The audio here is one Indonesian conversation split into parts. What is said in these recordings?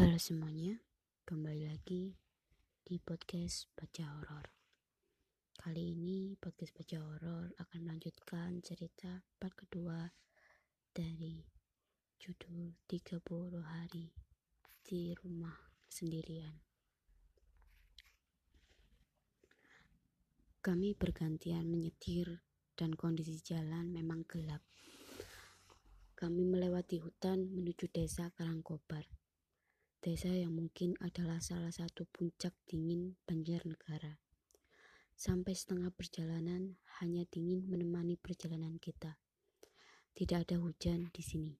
Halo semuanya, kembali lagi di podcast Baca Horor. Kali ini podcast Baca Horor akan melanjutkan cerita part kedua dari judul 30 hari di rumah sendirian. Kami bergantian menyetir dan kondisi jalan memang gelap. Kami melewati hutan menuju desa Karangkobar desa yang mungkin adalah salah satu puncak dingin Banjarnegara. Sampai setengah perjalanan hanya dingin menemani perjalanan kita. Tidak ada hujan di sini.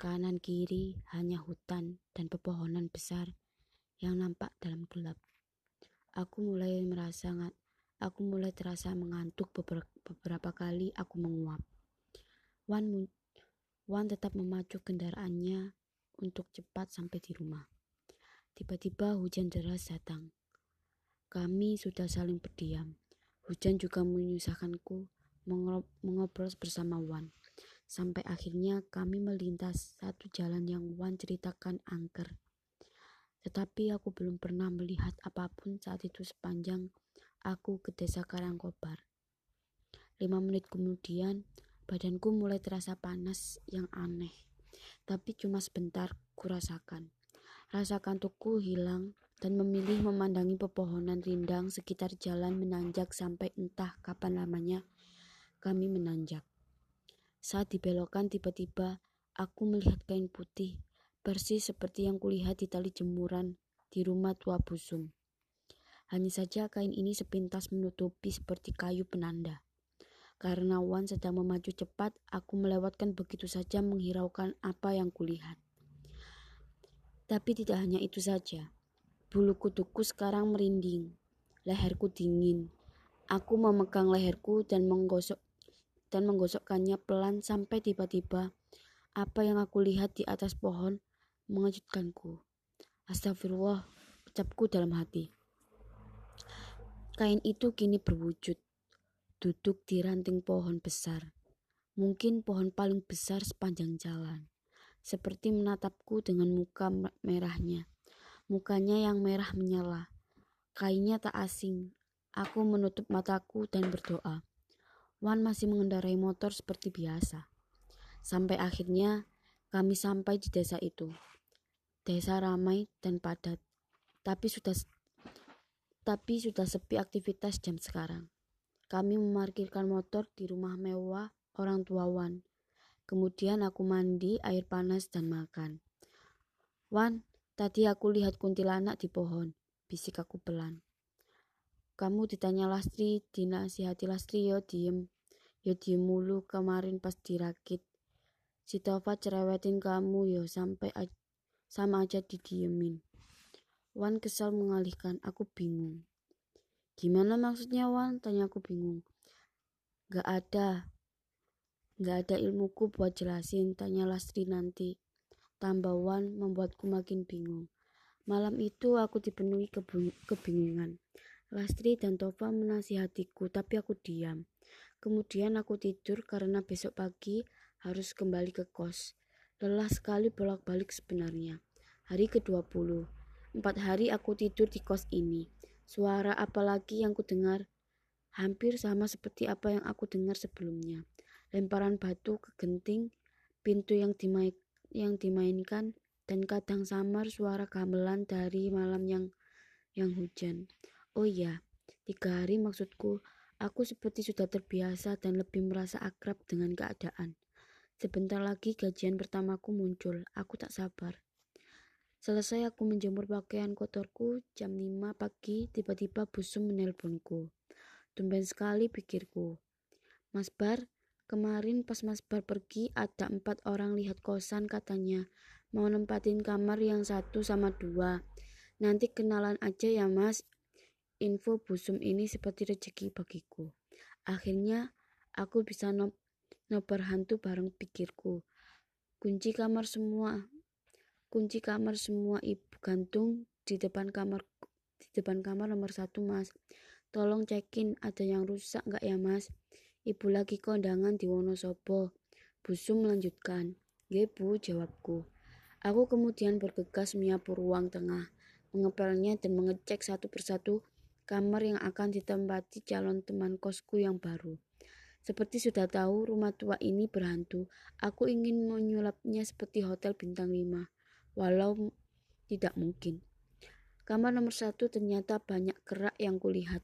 Kanan kiri hanya hutan dan pepohonan besar yang nampak dalam gelap. Aku mulai merasa aku mulai terasa mengantuk beberapa, beberapa kali aku menguap. Wan, Wan tetap memacu kendaraannya untuk cepat sampai di rumah. Tiba-tiba hujan deras datang. Kami sudah saling berdiam. Hujan juga menyusahkanku mengobrol bersama Wan. Sampai akhirnya kami melintas satu jalan yang Wan ceritakan angker. Tetapi aku belum pernah melihat apa pun saat itu sepanjang aku ke desa Karangkobar. Lima menit kemudian, badanku mulai terasa panas yang aneh tapi cuma sebentar kurasakan. Rasa kantukku hilang dan memilih memandangi pepohonan rindang sekitar jalan menanjak sampai entah kapan lamanya kami menanjak. Saat dibelokkan tiba-tiba aku melihat kain putih persis seperti yang kulihat di tali jemuran di rumah tua busung. Hanya saja kain ini sepintas menutupi seperti kayu penanda. Karena Wan sedang memacu cepat, aku melewatkan begitu saja menghiraukan apa yang kulihat. Tapi tidak hanya itu saja. Bulu kuduku sekarang merinding. Leherku dingin. Aku memegang leherku dan menggosok dan menggosokkannya pelan sampai tiba-tiba apa yang aku lihat di atas pohon mengejutkanku. Astagfirullah, ucapku dalam hati. Kain itu kini berwujud duduk di ranting pohon besar, mungkin pohon paling besar sepanjang jalan, seperti menatapku dengan muka merahnya. Mukanya yang merah menyala, kainnya tak asing. Aku menutup mataku dan berdoa. Wan masih mengendarai motor seperti biasa. Sampai akhirnya kami sampai di desa itu. Desa ramai dan padat, tapi sudah tapi sudah sepi aktivitas jam sekarang. Kami memarkirkan motor di rumah mewah orang tua Wan. Kemudian aku mandi, air panas, dan makan. Wan, tadi aku lihat kuntilanak di pohon. Bisik aku pelan. Kamu ditanya Lastri, dinasihati Lastri yo diem. Yo diem mulu kemarin pas dirakit. Si Tova cerewetin kamu yo sampai sama aja didiemin. Wan kesal mengalihkan, aku bingung. Gimana maksudnya Wan? Tanya aku bingung. Gak ada. Gak ada ilmuku buat jelasin, tanya Lastri nanti. Tambah Wan membuatku makin bingung. Malam itu aku dipenuhi kebingungan. Lastri dan Tova menasihatiku, tapi aku diam. Kemudian aku tidur karena besok pagi harus kembali ke kos. Lelah sekali bolak-balik sebenarnya. Hari ke-20. Empat hari aku tidur di kos ini. Suara apalagi yang kudengar hampir sama seperti apa yang aku dengar sebelumnya. Lemparan batu ke genting, pintu yang yang dimainkan, dan kadang samar suara gamelan dari malam yang yang hujan. Oh iya, tiga hari maksudku, aku seperti sudah terbiasa dan lebih merasa akrab dengan keadaan. Sebentar lagi gajian pertamaku muncul, aku tak sabar. Selesai aku menjemur pakaian kotorku, jam 5 pagi tiba-tiba busum menelponku. Tumben sekali pikirku. Mas Bar, kemarin pas Mas Bar pergi ada empat orang lihat kosan katanya. Mau nempatin kamar yang satu sama dua. Nanti kenalan aja ya mas. Info busum ini seperti rezeki bagiku. Akhirnya aku bisa nobar hantu bareng pikirku. Kunci kamar semua kunci kamar semua ibu gantung di depan kamar di depan kamar nomor satu mas. Tolong cekin ada yang rusak nggak ya mas? Ibu lagi kondangan di Wonosobo. Busu melanjutkan. Gue bu jawabku. Aku kemudian bergegas menyapu ruang tengah, mengepelnya dan mengecek satu persatu kamar yang akan ditempati calon teman kosku yang baru. Seperti sudah tahu, rumah tua ini berhantu. Aku ingin menyulapnya seperti hotel bintang 5, walau tidak mungkin. Kamar nomor satu ternyata banyak kerak yang kulihat.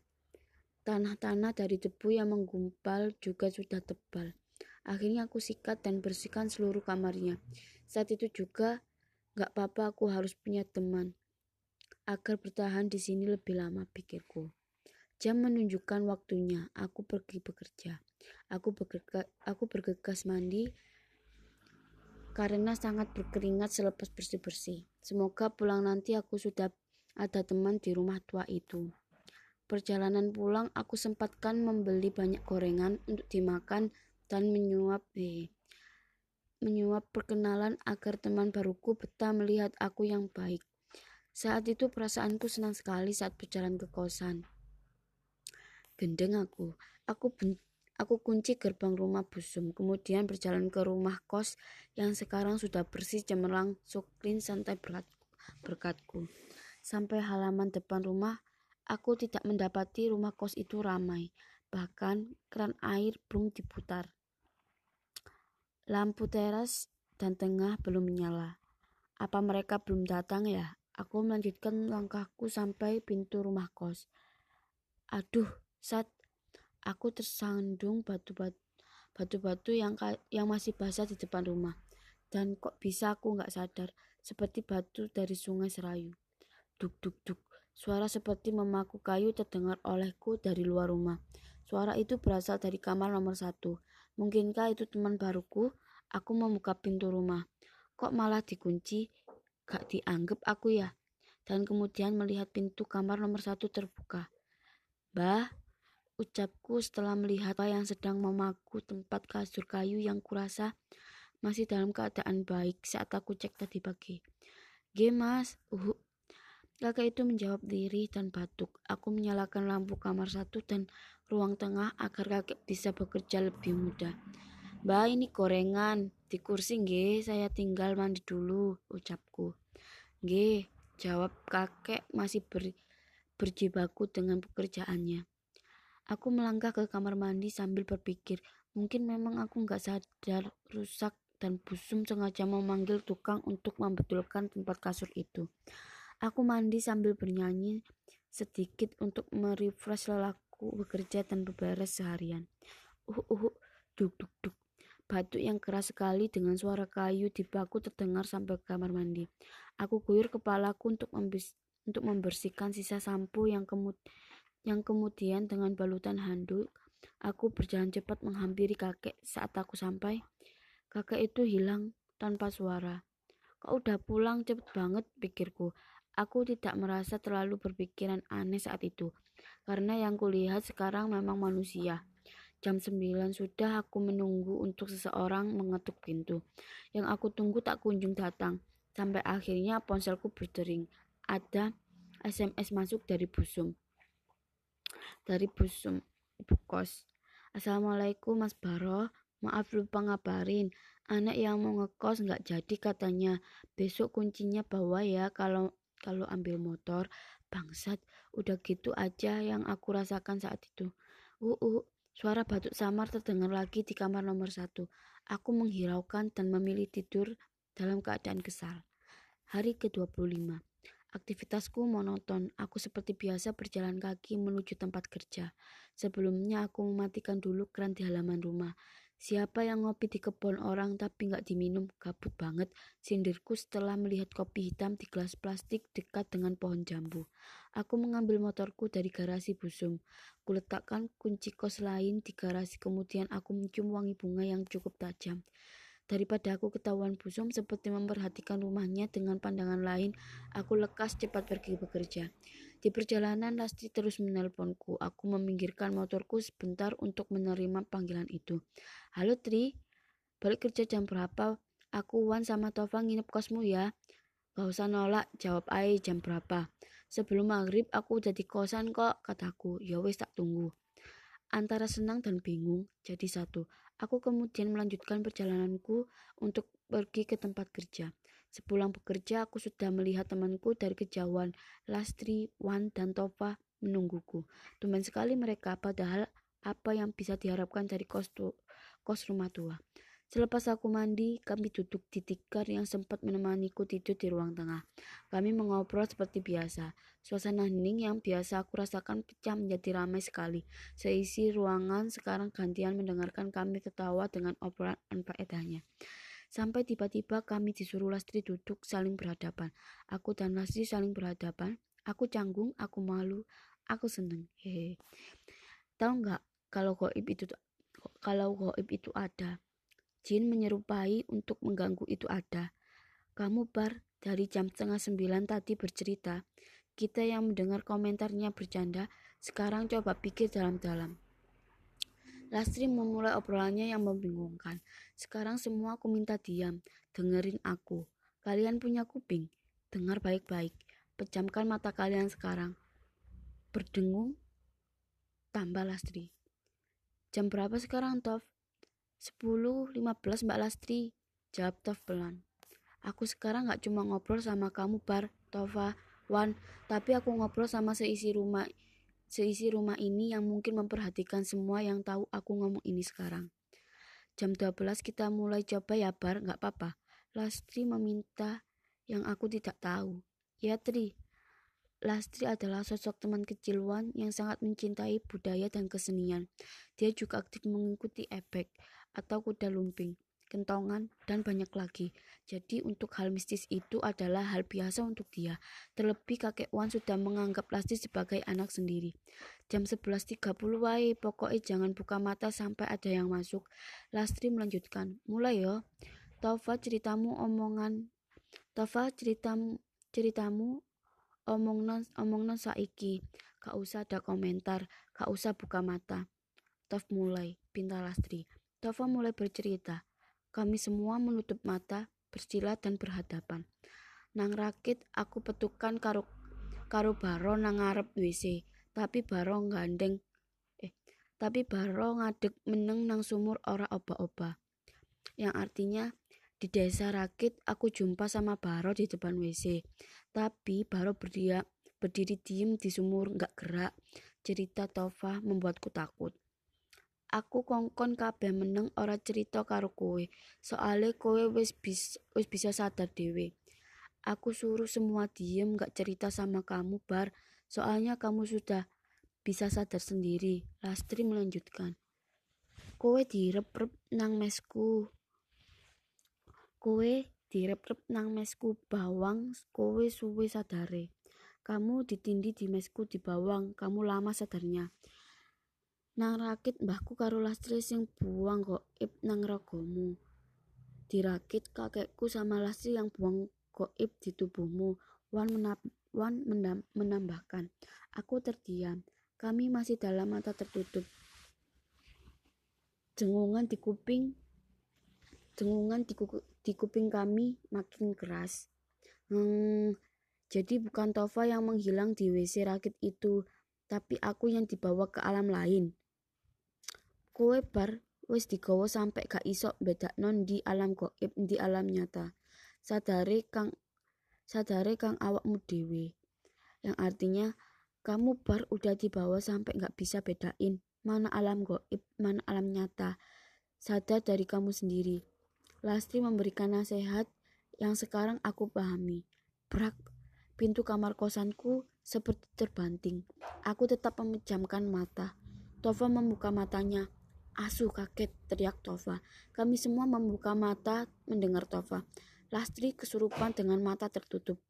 Tanah-tanah dari debu yang menggumpal juga sudah tebal. Akhirnya aku sikat dan bersihkan seluruh kamarnya. Saat itu juga gak apa-apa aku harus punya teman agar bertahan di sini lebih lama pikirku. Jam menunjukkan waktunya. Aku pergi bekerja. Aku bergegas, aku bergegas mandi karena sangat berkeringat selepas bersih-bersih. Semoga pulang nanti aku sudah ada teman di rumah tua itu. Perjalanan pulang aku sempatkan membeli banyak gorengan untuk dimakan dan menyuap eh, menyuap perkenalan agar teman baruku betah melihat aku yang baik. Saat itu perasaanku senang sekali saat berjalan ke kosan. Gendeng aku. Aku ben Aku kunci gerbang rumah Busum, kemudian berjalan ke rumah kos yang sekarang sudah bersih cemerlang, suklin santai berkat, berkatku. Sampai halaman depan rumah, aku tidak mendapati rumah kos itu ramai. Bahkan keran air belum diputar. Lampu teras dan tengah belum menyala. Apa mereka belum datang ya? Aku melanjutkan langkahku sampai pintu rumah kos. Aduh, saat aku tersandung batu-batu yang yang masih basah di depan rumah. Dan kok bisa aku nggak sadar, seperti batu dari sungai Serayu. Duk duk duk, suara seperti memaku kayu terdengar olehku dari luar rumah. Suara itu berasal dari kamar nomor satu. Mungkinkah itu teman baruku? Aku membuka pintu rumah. Kok malah dikunci? Gak dianggap aku ya? Dan kemudian melihat pintu kamar nomor satu terbuka. Bah, ucapku setelah melihat apa yang sedang memaku tempat kasur kayu yang kurasa masih dalam keadaan baik saat aku cek tadi pagi. G mas, uh, kakak itu menjawab diri dan batuk. Aku menyalakan lampu kamar satu dan ruang tengah agar kakek bisa bekerja lebih mudah. Mbak ini gorengan, di kursi nggih, saya tinggal mandi dulu, ucapku. Nggih, jawab kakek masih ber, berjibaku dengan pekerjaannya. Aku melangkah ke kamar mandi sambil berpikir, mungkin memang aku nggak sadar rusak dan busum sengaja memanggil tukang untuk membetulkan tempat kasur itu. Aku mandi sambil bernyanyi sedikit untuk merefresh lelaku bekerja dan beberes seharian. Uh, uh, duk, duk, duk. Batuk yang keras sekali dengan suara kayu di baku terdengar sampai ke kamar mandi. Aku guyur kepalaku untuk, untuk membersihkan sisa sampo yang, kemud yang kemudian dengan balutan handuk, aku berjalan cepat menghampiri kakek saat aku sampai. Kakek itu hilang tanpa suara. Kau udah pulang cepet banget, pikirku. Aku tidak merasa terlalu berpikiran aneh saat itu, karena yang kulihat sekarang memang manusia. Jam 9 sudah aku menunggu untuk seseorang mengetuk pintu. Yang aku tunggu tak kunjung datang. Sampai akhirnya ponselku berdering. Ada SMS masuk dari Busum. Dari Busum, ibu kos. Assalamualaikum Mas Baro. Maaf lupa ngabarin. Anak yang mau ngekos nggak jadi katanya. Besok kuncinya bawa ya kalau kalau ambil motor. Bangsat, udah gitu aja yang aku rasakan saat itu. Uh, uh, suara batuk samar terdengar lagi di kamar nomor satu. Aku menghiraukan dan memilih tidur dalam keadaan kesal. Hari ke-25. Aktivitasku monoton. Aku seperti biasa berjalan kaki menuju tempat kerja. Sebelumnya aku mematikan dulu keran di halaman rumah. Siapa yang ngopi di kebun orang tapi nggak diminum? Gabut banget. Sindirku setelah melihat kopi hitam di gelas plastik dekat dengan pohon jambu. Aku mengambil motorku dari garasi busum. Kuletakkan kunci kos lain di garasi kemudian aku mencium wangi bunga yang cukup tajam. Daripada aku ketahuan busum seperti memperhatikan rumahnya dengan pandangan lain, aku lekas cepat pergi bekerja. Di perjalanan Lasti terus menelponku. Aku meminggirkan motorku sebentar untuk menerima panggilan itu. Halo Tri, balik kerja jam berapa? Aku Wan sama Tova nginep kosmu ya. Gak usah nolak, jawab Ai jam berapa. Sebelum maghrib aku udah di kosan kok, kataku. Ya wis tak tunggu. Antara senang dan bingung jadi satu. Aku kemudian melanjutkan perjalananku untuk pergi ke tempat kerja. Sepulang bekerja, aku sudah melihat temanku dari kejauhan. Lastri, Wan, dan Tova menungguku. Tumben sekali mereka, padahal apa yang bisa diharapkan dari kos, kos rumah tua. Selepas aku mandi, kami duduk di tikar yang sempat menemaniku tidur di ruang tengah. Kami mengobrol seperti biasa. Suasana hening yang biasa aku rasakan pecah menjadi ramai sekali. Seisi ruangan sekarang gantian mendengarkan kami ketawa dengan obrolan faedahnya. Sampai tiba-tiba kami disuruh Lastri duduk saling berhadapan. Aku dan Lastri saling berhadapan. Aku canggung, aku malu, aku seneng. Hehe. Tahu nggak kalau goib itu kalau goib itu ada? Jin menyerupai untuk mengganggu itu ada. Kamu bar dari jam setengah sembilan tadi bercerita. Kita yang mendengar komentarnya bercanda, sekarang coba pikir dalam-dalam. Lastri memulai obrolannya yang membingungkan. Sekarang semua aku minta diam, dengerin aku. Kalian punya kuping, dengar baik-baik. Pejamkan mata kalian sekarang. Berdengung, tambah Lastri. Jam berapa sekarang, Tov? Sepuluh, lima belas Mbak Lastri, jawab Tov pelan. Aku sekarang gak cuma ngobrol sama kamu Bar, Tova, Wan, tapi aku ngobrol sama seisi rumah seisi rumah ini yang mungkin memperhatikan semua yang tahu aku ngomong ini sekarang. Jam 12 kita mulai coba ya Bar, gak apa-apa. Lastri meminta yang aku tidak tahu. Ya Tri, Lastri adalah sosok teman kecil Wan yang sangat mencintai budaya dan kesenian. Dia juga aktif mengikuti ebek atau kuda lumping, kentongan, dan banyak lagi. Jadi untuk hal mistis itu adalah hal biasa untuk dia. Terlebih kakek Wan sudah menganggap Lastri sebagai anak sendiri. Jam 11.30 wae, pokoknya jangan buka mata sampai ada yang masuk. Lastri melanjutkan, mulai yo. Tova ceritamu omongan Tova ceritamu ceritamu omongnan omongnan saiki gak usah ada komentar gak usah buka mata Tov mulai pinta Lastri Tova mulai bercerita. Kami semua menutup mata, bersila dan berhadapan. Nang rakit aku petukan karo karo Baro nang ngarep WC, tapi Baro gandeng eh tapi Baro ngadeg meneng nang sumur ora oba-oba. Yang artinya di desa Rakit aku jumpa sama Baro di depan WC. Tapi Baro berdiri berdiri diem di sumur nggak gerak. Cerita Tova membuatku takut. Aku kongkon kabeh meneng ora cerita karo kowe, soale kowe wis bis, wis bisa sadar dhewe. Aku suruh semua diem gak cerita sama kamu bar, soalnya kamu sudah bisa sadar sendiri. Lastri melanjutkan. Kowe direp-rep nang mesku. Kowe direp-rep nang mesku bawang, kowe suwe sadare. Kamu ditindi di mesku di bawang, kamu lama sadarnya. Nang rakit mbahku karo Lastri sing buang goib nang rogomu. Dirakit kakekku sama Lastri yang buang goib di tubuhmu. Wan, menab Wan menambahkan. Aku terdiam. Kami masih dalam mata tertutup. Jengungan di kuping jengungan di, di kuping kami makin keras. Hmm, jadi bukan Tova yang menghilang di WC rakit itu, tapi aku yang dibawa ke alam lain. Kue bar wis digawa sampe gak iso non di alam goib di alam nyata. Sadare kang sadare kang awakmu dhewe. Yang artinya kamu bar udah dibawa sampai gak bisa bedain mana alam goib, mana alam nyata. Sadar dari kamu sendiri. Lastri memberikan nasihat yang sekarang aku pahami. Brak, pintu kamar kosanku seperti terbanting. Aku tetap memejamkan mata. Tova membuka matanya. Asu kaget, teriak Tova. Kami semua membuka mata mendengar Tova. Lastri kesurupan dengan mata tertutup.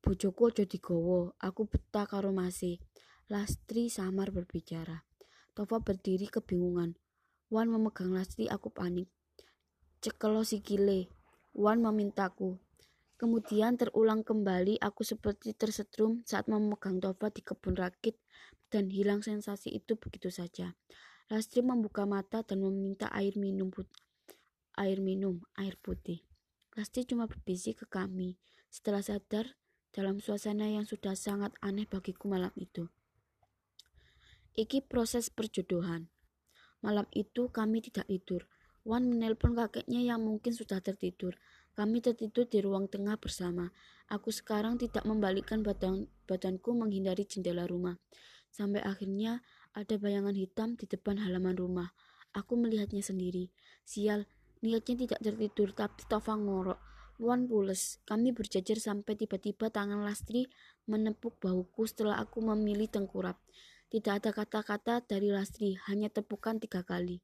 Bojoku aja digowo, aku betah karo masih. Lastri samar berbicara. Tova berdiri kebingungan. Wan memegang Lastri, aku panik. Cekelo sikile. Wan memintaku. Kemudian terulang kembali aku seperti tersetrum saat memegang Tova di kebun rakit dan hilang sensasi itu begitu saja. Lastri membuka mata dan meminta air minum putih. Air minum, air putih. Lastri cuma berbisik ke kami setelah sadar dalam suasana yang sudah sangat aneh bagiku malam itu. Iki proses perjodohan. Malam itu kami tidak tidur. Wan menelpon kakeknya yang mungkin sudah tertidur. Kami tertidur di ruang tengah bersama. Aku sekarang tidak membalikkan badan, badanku menghindari jendela rumah. Sampai akhirnya ada bayangan hitam di depan halaman rumah. Aku melihatnya sendiri. Sial, niatnya tidak tertidur, tapi Tova ngorok. Wan pules. Kami berjajar sampai tiba-tiba tangan Lastri menepuk bahuku setelah aku memilih tengkurap. Tidak ada kata-kata dari Lastri, hanya tepukan tiga kali.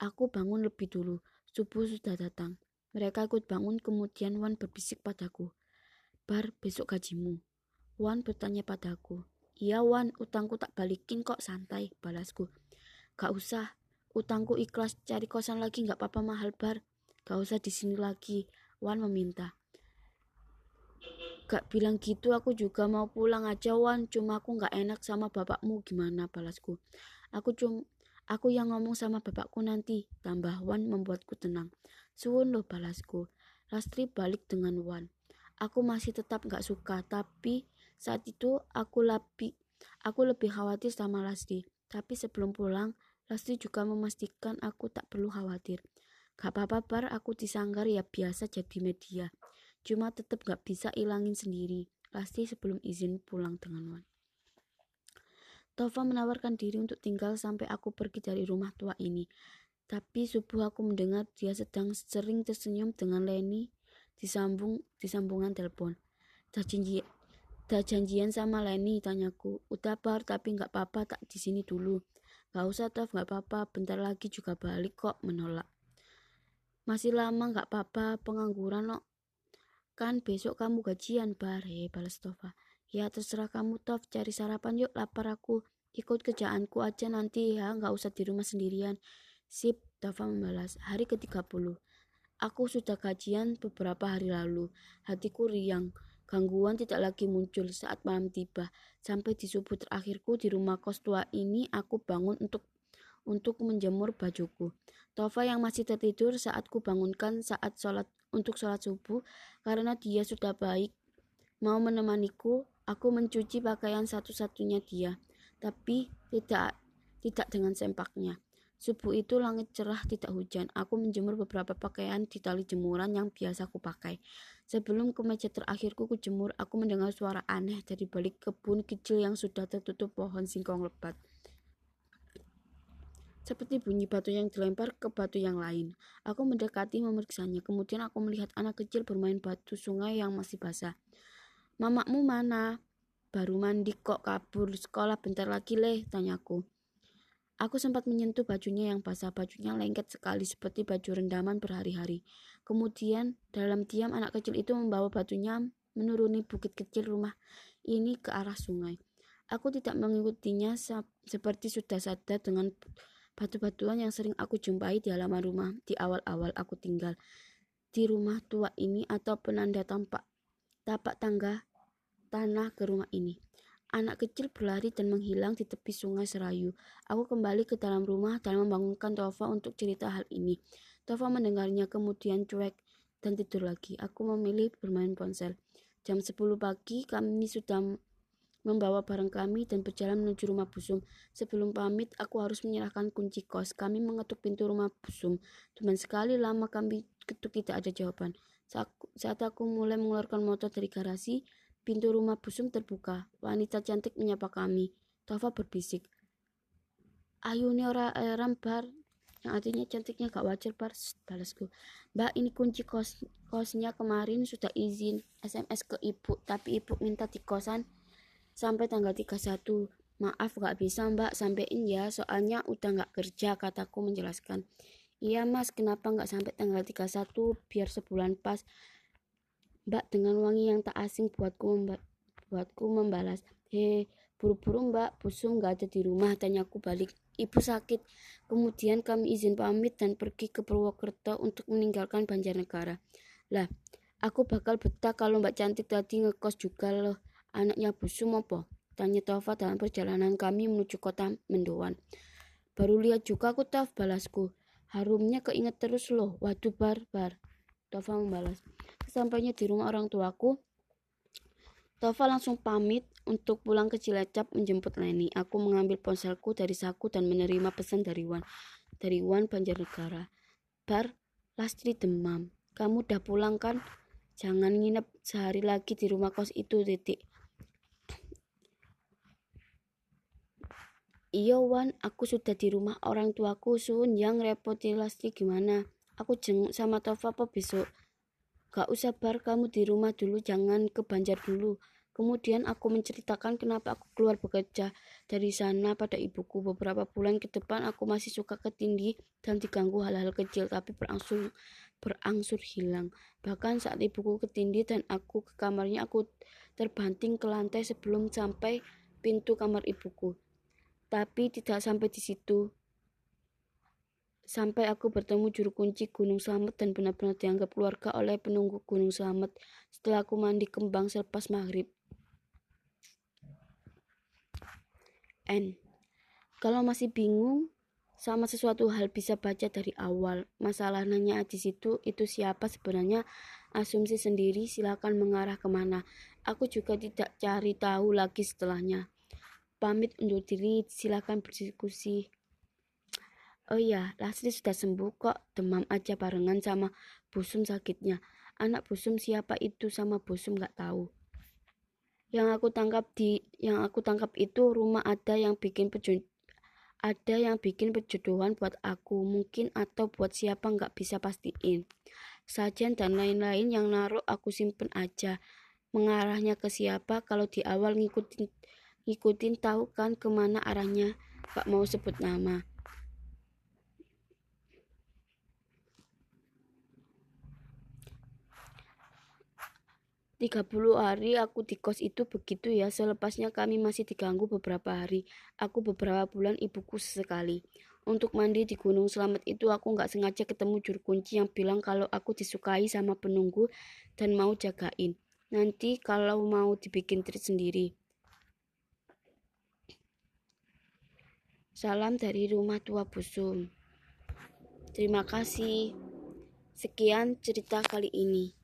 Aku bangun lebih dulu. Subuh sudah datang. Mereka ikut bangun, kemudian Wan berbisik padaku. Bar, besok gajimu. Wan bertanya padaku. Iya Wan, utangku tak balikin kok santai, balasku. Gak usah, utangku ikhlas, cari kosan lagi gak apa-apa mahal bar. Gak usah di sini lagi, Wan meminta. Gak bilang gitu, aku juga mau pulang aja Wan, cuma aku gak enak sama bapakmu, gimana balasku. Aku cuma Aku yang ngomong sama bapakku nanti, tambah Wan membuatku tenang. Suwun loh balasku. Lastri balik dengan Wan. Aku masih tetap gak suka, tapi saat itu aku lebih aku lebih khawatir sama Lasdi. Tapi sebelum pulang, Lasdi juga memastikan aku tak perlu khawatir. Gak apa-apa bar, aku disanggar ya biasa jadi media. Cuma tetap gak bisa ilangin sendiri. Lasdi sebelum izin pulang dengan Wan. Tova menawarkan diri untuk tinggal sampai aku pergi dari rumah tua ini. Tapi subuh aku mendengar dia sedang sering tersenyum dengan Leni disambung disambungan telepon. Tak janji Udah janjian sama Leni, tanyaku. Udah bar, tapi nggak apa-apa tak di sini dulu. Gak usah Tov, nggak apa-apa. Bentar lagi juga balik kok, menolak. Masih lama nggak apa-apa, pengangguran no. Kan besok kamu gajian, bar. Hei, balas Tova. Ya terserah kamu Tov, cari sarapan yuk, lapar aku. Ikut kerjaanku aja nanti ya, nggak usah di rumah sendirian. Sip, Tova membalas. Hari ke-30. Aku sudah gajian beberapa hari lalu. Hatiku riang. Gangguan tidak lagi muncul saat malam tiba. Sampai di subuh terakhirku di rumah kos tua ini, aku bangun untuk untuk menjemur bajuku. Tova yang masih tertidur saat ku bangunkan saat sholat untuk sholat subuh karena dia sudah baik mau menemaniku. Aku mencuci pakaian satu-satunya dia, tapi tidak tidak dengan sempaknya. Subuh itu langit cerah tidak hujan. Aku menjemur beberapa pakaian di tali jemuran yang biasa aku pakai. Sebelum ke meja terakhirku kujemur, aku mendengar suara aneh dari balik kebun kecil yang sudah tertutup pohon singkong lebat. Seperti bunyi batu yang dilempar ke batu yang lain. Aku mendekati memeriksanya. Kemudian aku melihat anak kecil bermain batu sungai yang masih basah. Mamakmu mana? Baru mandi kok kabur sekolah bentar lagi leh, tanyaku. Aku sempat menyentuh bajunya yang basah, bajunya lengket sekali seperti baju rendaman berhari-hari. Kemudian dalam diam anak kecil itu membawa batunya menuruni bukit kecil rumah ini ke arah sungai. Aku tidak mengikutinya seperti sudah sadar dengan batu-batuan yang sering aku jumpai di halaman rumah di awal-awal aku tinggal di rumah tua ini atau penanda tampak tapak tangga tanah ke rumah ini. Anak kecil berlari dan menghilang di tepi sungai Serayu. Aku kembali ke dalam rumah dan membangunkan Tova untuk cerita hal ini. Tova mendengarnya kemudian cuek dan tidur lagi. Aku memilih bermain ponsel. Jam 10 pagi kami sudah membawa barang kami dan berjalan menuju rumah Busum. Sebelum pamit, aku harus menyerahkan kunci kos. Kami mengetuk pintu rumah Busum. Teman sekali lama kami ketuk tidak ada jawaban. Saat aku mulai mengeluarkan motor dari garasi, Pintu rumah busum terbuka. Wanita cantik menyapa kami. Tova berbisik. Ini ora eram bar. Yang artinya cantiknya gak wajar bar. Balasku. Mbak ini kunci kos kosnya kemarin sudah izin SMS ke ibu. Tapi ibu minta di kosan sampai tanggal 31. Maaf gak bisa mbak sampein ya soalnya udah gak kerja kataku menjelaskan. Iya mas kenapa gak sampai tanggal 31 biar sebulan pas Mbak dengan wangi yang tak asing buatku memba buatku membalas. He, buru-buru mbak, busung gak ada di rumah, tanyaku balik. Ibu sakit. Kemudian kami izin pamit dan pergi ke Purwokerto untuk meninggalkan Banjarnegara. Lah, aku bakal betah kalau mbak cantik tadi ngekos juga loh. Anaknya busung apa? Tanya Tova dalam perjalanan kami menuju kota Mendoan. Baru lihat juga aku Tov balasku. Harumnya keinget terus loh. Waduh bar bar. Tova membalas. Sesampainya di rumah orang tuaku, Tova langsung pamit untuk pulang ke Cilacap menjemput Leni. Aku mengambil ponselku dari saku dan menerima pesan dari Wan. Dari Wan Banjarnegara. Bar, Lastri demam. Kamu udah pulang kan? Jangan nginep sehari lagi di rumah kos itu, titik. Iya Wan, aku sudah di rumah orang tuaku Sun yang repotilasi gimana? Aku jenguk sama Tova apa besok? Gak usah bar kamu di rumah dulu, jangan ke Banjar dulu. Kemudian aku menceritakan kenapa aku keluar bekerja dari sana pada ibuku. Beberapa bulan ke depan aku masih suka ketindih dan diganggu hal-hal kecil tapi berangsur berangsur hilang. Bahkan saat ibuku ketindih dan aku ke kamarnya aku terbanting ke lantai sebelum sampai pintu kamar ibuku. Tapi tidak sampai di situ. Sampai aku bertemu juru kunci Gunung Slamet dan benar-benar dianggap keluarga oleh penunggu Gunung Slamet setelah aku mandi kembang selepas maghrib. N. Kalau masih bingung sama sesuatu hal bisa baca dari awal. Masalahnya di situ itu siapa sebenarnya asumsi sendiri silakan mengarah ke mana. Aku juga tidak cari tahu lagi setelahnya pamit undur diri, silakan berdiskusi. Oh iya, Lasri sudah sembuh kok, demam aja barengan sama busum sakitnya. Anak busum siapa itu sama busum gak tahu. Yang aku tangkap di yang aku tangkap itu rumah ada yang bikin pejun ada yang bikin perjodohan buat aku. Mungkin atau buat siapa nggak bisa pastiin. Sajian dan lain-lain yang naruh aku simpen aja. Mengarahnya ke siapa kalau di awal ngikutin ngikutin tahu kan ke mana arahnya. Gak mau sebut nama Tiga puluh hari aku di kos itu begitu ya, selepasnya kami masih diganggu beberapa hari. Aku beberapa bulan ibuku sesekali. Untuk mandi di Gunung Selamat itu aku nggak sengaja ketemu juru kunci yang bilang kalau aku disukai sama penunggu dan mau jagain. Nanti kalau mau dibikin treat sendiri. Salam dari rumah tua Busum. Terima kasih. Sekian cerita kali ini.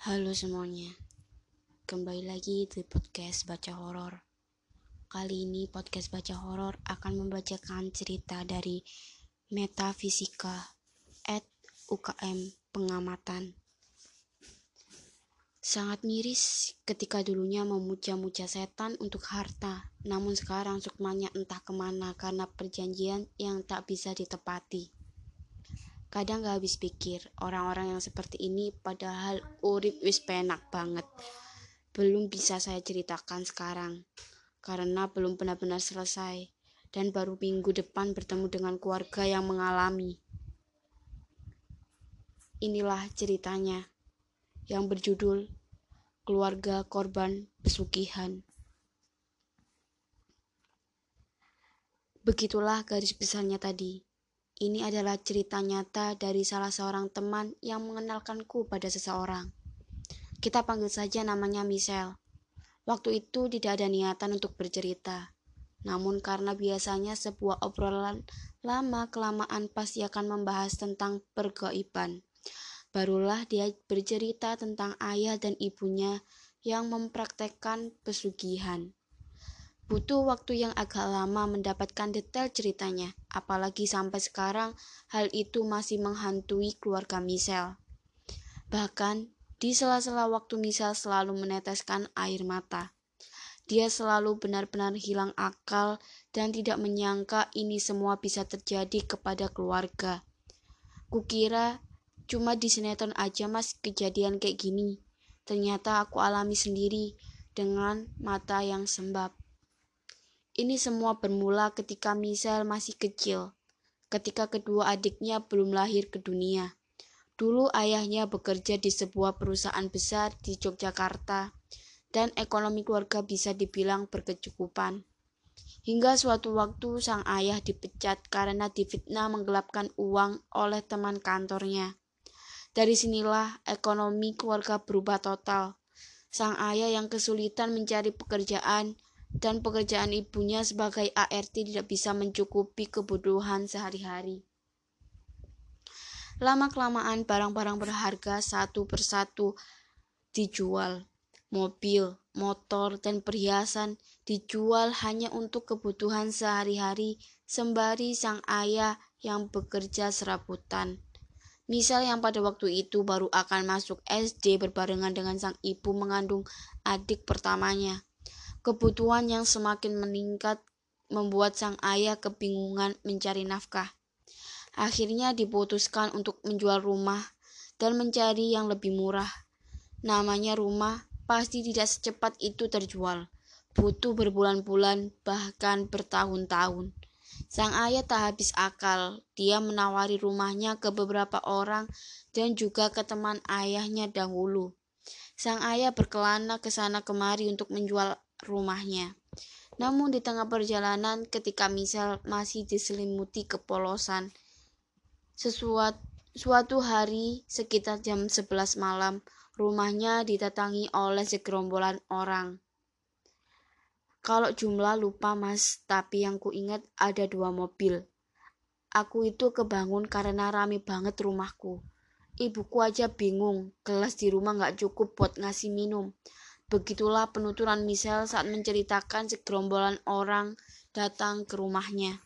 Halo semuanya. Kembali lagi di podcast Baca Horor. Kali ini podcast Baca Horor akan membacakan cerita dari Metafisika at UKM Pengamatan Sangat miris ketika dulunya memuja-muja setan untuk harta, namun sekarang sukmanya entah ke mana karena perjanjian yang tak bisa ditepati. Kadang gak habis pikir, orang-orang yang seperti ini padahal urip wis penak banget. Belum bisa saya ceritakan sekarang, karena belum benar-benar selesai, dan baru minggu depan bertemu dengan keluarga yang mengalami. Inilah ceritanya yang berjudul Keluarga Korban Pesugihan. Begitulah garis besarnya tadi. Ini adalah cerita nyata dari salah seorang teman yang mengenalkanku pada seseorang. Kita panggil saja namanya Michelle. Waktu itu tidak ada niatan untuk bercerita. Namun karena biasanya sebuah obrolan lama-kelamaan pasti akan membahas tentang pergaiban. Barulah dia bercerita tentang ayah dan ibunya yang mempraktekkan pesugihan. Butuh waktu yang agak lama mendapatkan detail ceritanya, apalagi sampai sekarang hal itu masih menghantui keluarga Michelle. Bahkan, di sela-sela waktu Michelle selalu meneteskan air mata. Dia selalu benar-benar hilang akal dan tidak menyangka ini semua bisa terjadi kepada keluarga. Kukira Cuma di sinetron aja mas kejadian kayak gini. Ternyata aku alami sendiri dengan mata yang sembab. Ini semua bermula ketika Michelle masih kecil, ketika kedua adiknya belum lahir ke dunia. Dulu ayahnya bekerja di sebuah perusahaan besar di Yogyakarta, dan ekonomi keluarga bisa dibilang berkecukupan. Hingga suatu waktu sang ayah dipecat karena difitnah menggelapkan uang oleh teman kantornya. Dari sinilah ekonomi keluarga berubah total. Sang ayah yang kesulitan mencari pekerjaan dan pekerjaan ibunya sebagai ART tidak bisa mencukupi kebutuhan sehari-hari. Lama-kelamaan barang-barang berharga satu persatu dijual. Mobil, motor, dan perhiasan dijual hanya untuk kebutuhan sehari-hari sembari sang ayah yang bekerja serabutan. Misal yang pada waktu itu baru akan masuk SD berbarengan dengan sang ibu mengandung adik pertamanya. Kebutuhan yang semakin meningkat membuat sang ayah kebingungan mencari nafkah. Akhirnya diputuskan untuk menjual rumah dan mencari yang lebih murah. Namanya rumah pasti tidak secepat itu terjual butuh berbulan-bulan, bahkan bertahun-tahun. Sang ayah tak habis akal. Dia menawari rumahnya ke beberapa orang dan juga ke teman ayahnya dahulu. Sang ayah berkelana ke sana kemari untuk menjual rumahnya. Namun di tengah perjalanan ketika misal masih diselimuti kepolosan, sesuatu suatu hari sekitar jam 11 malam, rumahnya didatangi oleh segerombolan orang. Kalau jumlah lupa mas, tapi yang ku ingat ada dua mobil. Aku itu kebangun karena rame banget rumahku. Ibuku aja bingung, gelas di rumah gak cukup buat ngasih minum. Begitulah penuturan Michelle saat menceritakan segerombolan orang datang ke rumahnya.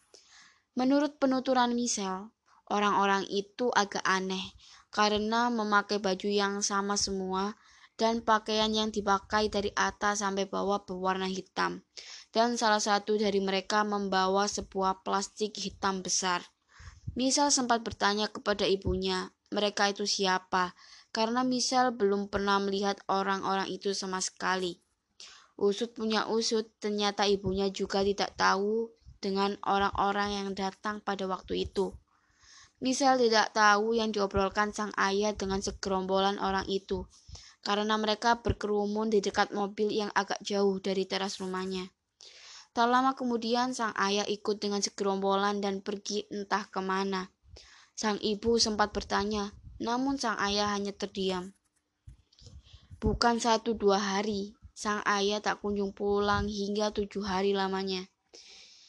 Menurut penuturan Michelle, orang-orang itu agak aneh karena memakai baju yang sama semua dan pakaian yang dipakai dari atas sampai bawah berwarna hitam. Dan salah satu dari mereka membawa sebuah plastik hitam besar. Misal sempat bertanya kepada ibunya, mereka itu siapa? Karena Misal belum pernah melihat orang-orang itu sama sekali. Usut punya usut, ternyata ibunya juga tidak tahu dengan orang-orang yang datang pada waktu itu. Misal tidak tahu yang diobrolkan sang ayah dengan segerombolan orang itu karena mereka berkerumun di dekat mobil yang agak jauh dari teras rumahnya. Tak lama kemudian sang ayah ikut dengan segerombolan dan pergi entah ke mana. Sang ibu sempat bertanya, namun sang ayah hanya terdiam. Bukan satu dua hari, sang ayah tak kunjung pulang hingga tujuh hari lamanya.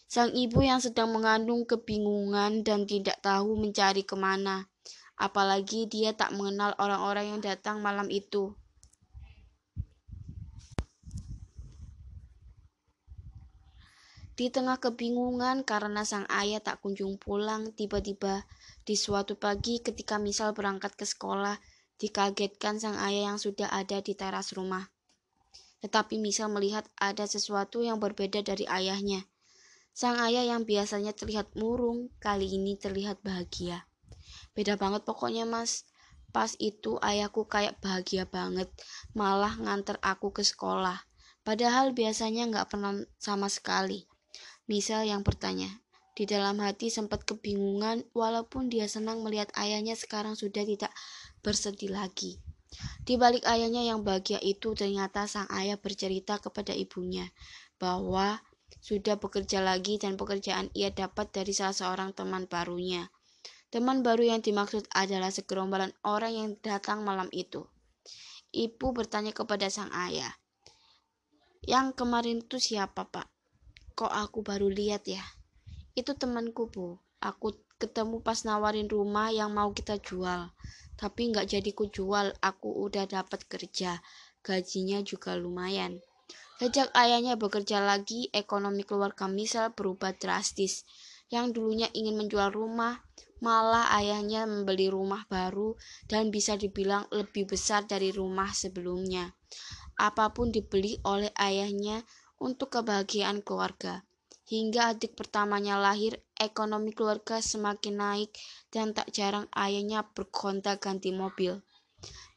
Sang ibu yang sedang mengandung kebingungan dan tidak tahu mencari ke mana. Apalagi dia tak mengenal orang-orang yang datang malam itu. Di tengah kebingungan karena sang ayah tak kunjung pulang, tiba-tiba di suatu pagi ketika misal berangkat ke sekolah, dikagetkan sang ayah yang sudah ada di teras rumah. Tetapi misal melihat ada sesuatu yang berbeda dari ayahnya. Sang ayah yang biasanya terlihat murung, kali ini terlihat bahagia. Beda banget pokoknya mas. Pas itu ayahku kayak bahagia banget, malah nganter aku ke sekolah. Padahal biasanya nggak pernah sama sekali. Misal yang bertanya, di dalam hati sempat kebingungan walaupun dia senang melihat ayahnya sekarang sudah tidak bersedih lagi. Di balik ayahnya yang bahagia itu ternyata sang ayah bercerita kepada ibunya bahwa sudah bekerja lagi dan pekerjaan ia dapat dari salah seorang teman barunya. Teman baru yang dimaksud adalah segerombolan orang yang datang malam itu. Ibu bertanya kepada sang ayah, "Yang kemarin itu siapa, Pak?" Kok aku baru lihat ya? Itu temanku, Bu. Aku ketemu pas nawarin rumah yang mau kita jual. Tapi nggak jadi ku jual, aku udah dapat kerja. Gajinya juga lumayan. Sejak ayahnya bekerja lagi, ekonomi keluarga Misal berubah drastis. Yang dulunya ingin menjual rumah, malah ayahnya membeli rumah baru dan bisa dibilang lebih besar dari rumah sebelumnya. Apa pun dibeli oleh ayahnya untuk kebahagiaan keluarga. Hingga adik pertamanya lahir, ekonomi keluarga semakin naik dan tak jarang ayahnya berkontak ganti mobil.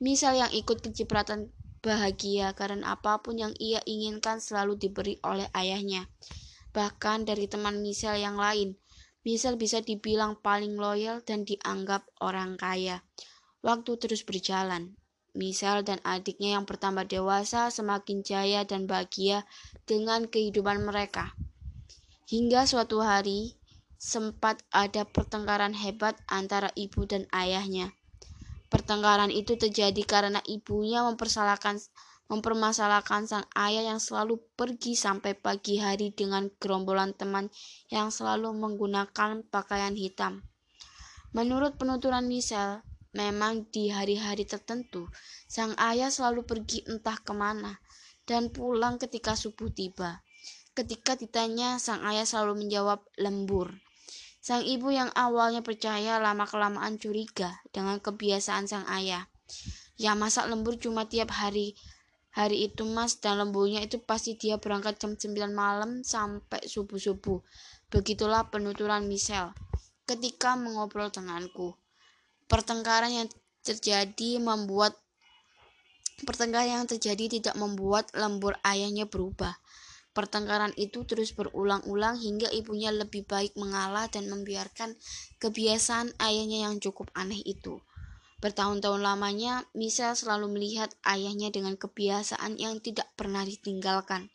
Misal yang ikut kecipratan bahagia karena apa pun yang ia inginkan selalu diberi oleh ayahnya. Bahkan dari teman misal yang lain, misal bisa dibilang paling loyal dan dianggap orang kaya. Waktu terus berjalan, Misal dan adiknya yang bertambah dewasa semakin jaya dan bahagia dengan kehidupan mereka. Hingga suatu hari, sempat ada pertengkaran hebat antara ibu dan ayahnya. Pertengkaran itu terjadi karena ibunya mempersalahkan mempermasalahkan sang ayah yang selalu pergi sampai pagi hari dengan gerombolan teman yang selalu menggunakan pakaian hitam. Menurut penuturan Michelle, Memang di hari-hari tertentu, sang ayah selalu pergi entah ke mana dan pulang ketika subuh tiba. Ketika ditanya, sang ayah selalu menjawab lembur. Sang ibu yang awalnya percaya lama-kelamaan curiga dengan kebiasaan sang ayah. Yang masak lembur cuma tiap hari. Hari itu mas dan lemburnya itu pasti dia berangkat jam 9 malam sampai subuh-subuh. Begitulah penuturan Michelle ketika mengobrol denganku. Pertengkaran yang terjadi membuat Pertengkaran yang terjadi tidak membuat lembur ayahnya berubah. Pertengkaran itu terus berulang-ulang hingga ibunya lebih baik mengalah dan membiarkan kebiasaan ayahnya yang cukup aneh itu. Bertahun-tahun lamanya, Michelle selalu melihat ayahnya dengan kebiasaan yang tidak pernah ditinggalkan.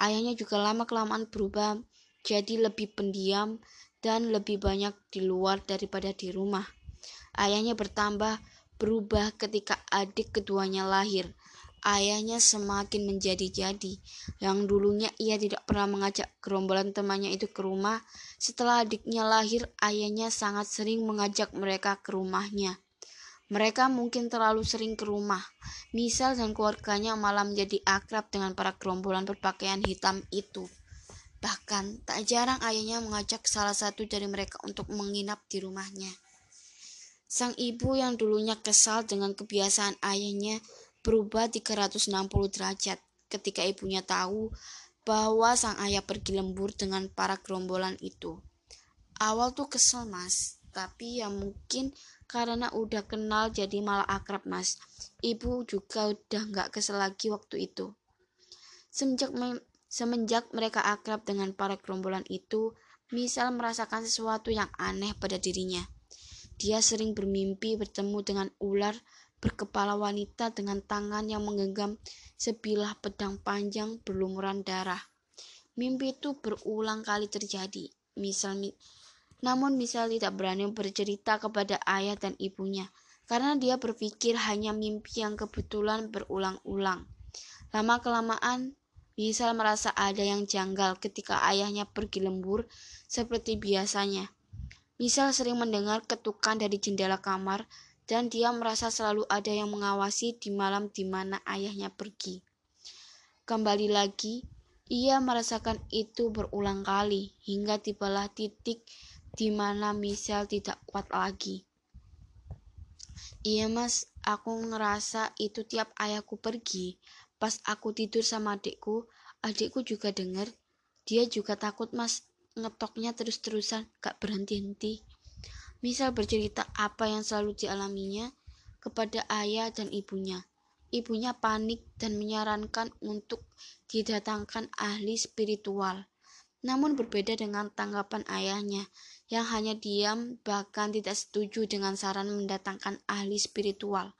Ayahnya juga lama-kelamaan berubah jadi lebih pendiam dan lebih banyak di luar daripada di rumah. Ayahnya bertambah berubah ketika adik keduanya lahir. Ayahnya semakin menjadi-jadi. Yang dulunya ia tidak pernah mengajak gerombolan temannya itu ke rumah. Setelah adiknya lahir, ayahnya sangat sering mengajak mereka ke rumahnya. Mereka mungkin terlalu sering ke rumah. Misal dan keluarganya malah menjadi akrab dengan para gerombolan berpakaian hitam itu. Bahkan tak jarang ayahnya mengajak salah satu dari mereka untuk menginap di rumahnya. Sang ibu yang dulunya kesal dengan kebiasaan ayahnya berubah 360 derajat ketika ibunya tahu bahwa sang ayah pergi lembur dengan para gerombolan itu. Awal tuh kesel mas, tapi ya mungkin karena udah kenal jadi malah akrab mas. Ibu juga udah nggak kesel lagi waktu itu. Semenjak, me semenjak mereka akrab dengan para gerombolan itu, misal merasakan sesuatu yang aneh pada dirinya. Dia sering bermimpi bertemu dengan ular berkepala wanita dengan tangan yang menggenggam sebilah pedang panjang berlumuran darah. Mimpi itu berulang kali terjadi. Misal, namun misal tidak berani bercerita kepada ayah dan ibunya karena dia berpikir hanya mimpi yang kebetulan berulang-ulang. Lama kelamaan, Misal merasa ada yang janggal ketika ayahnya pergi lembur seperti biasanya. Misal sering mendengar ketukan dari jendela kamar dan dia merasa selalu ada yang mengawasi di malam di mana ayahnya pergi. Kembali lagi, ia merasakan itu berulang kali hingga tibalah titik di mana Misal tidak kuat lagi. Iya mas, aku ngerasa itu tiap ayahku pergi. Pas aku tidur sama adikku, adikku juga dengar. Dia juga takut mas, ngetoknya terus-terusan gak berhenti-henti. Misal bercerita apa yang selalu dialaminya kepada ayah dan ibunya. Ibunya panik dan menyarankan untuk didatangkan ahli spiritual. Namun berbeda dengan tanggapan ayahnya yang hanya diam bahkan tidak setuju dengan saran mendatangkan ahli spiritual.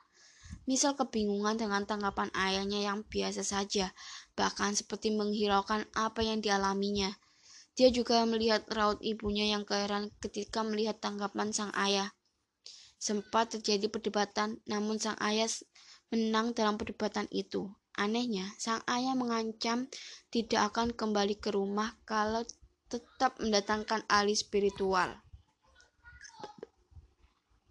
Misal kebingungan dengan tanggapan ayahnya yang biasa saja, bahkan seperti menghiraukan apa yang dialaminya. Dia juga melihat raut ibunya yang keheran ketika melihat tanggapan sang ayah. Sempat terjadi perdebatan, namun sang ayah menang dalam perdebatan itu. Anehnya, sang ayah mengancam tidak akan kembali ke rumah kalau tetap mendatangkan ahli spiritual.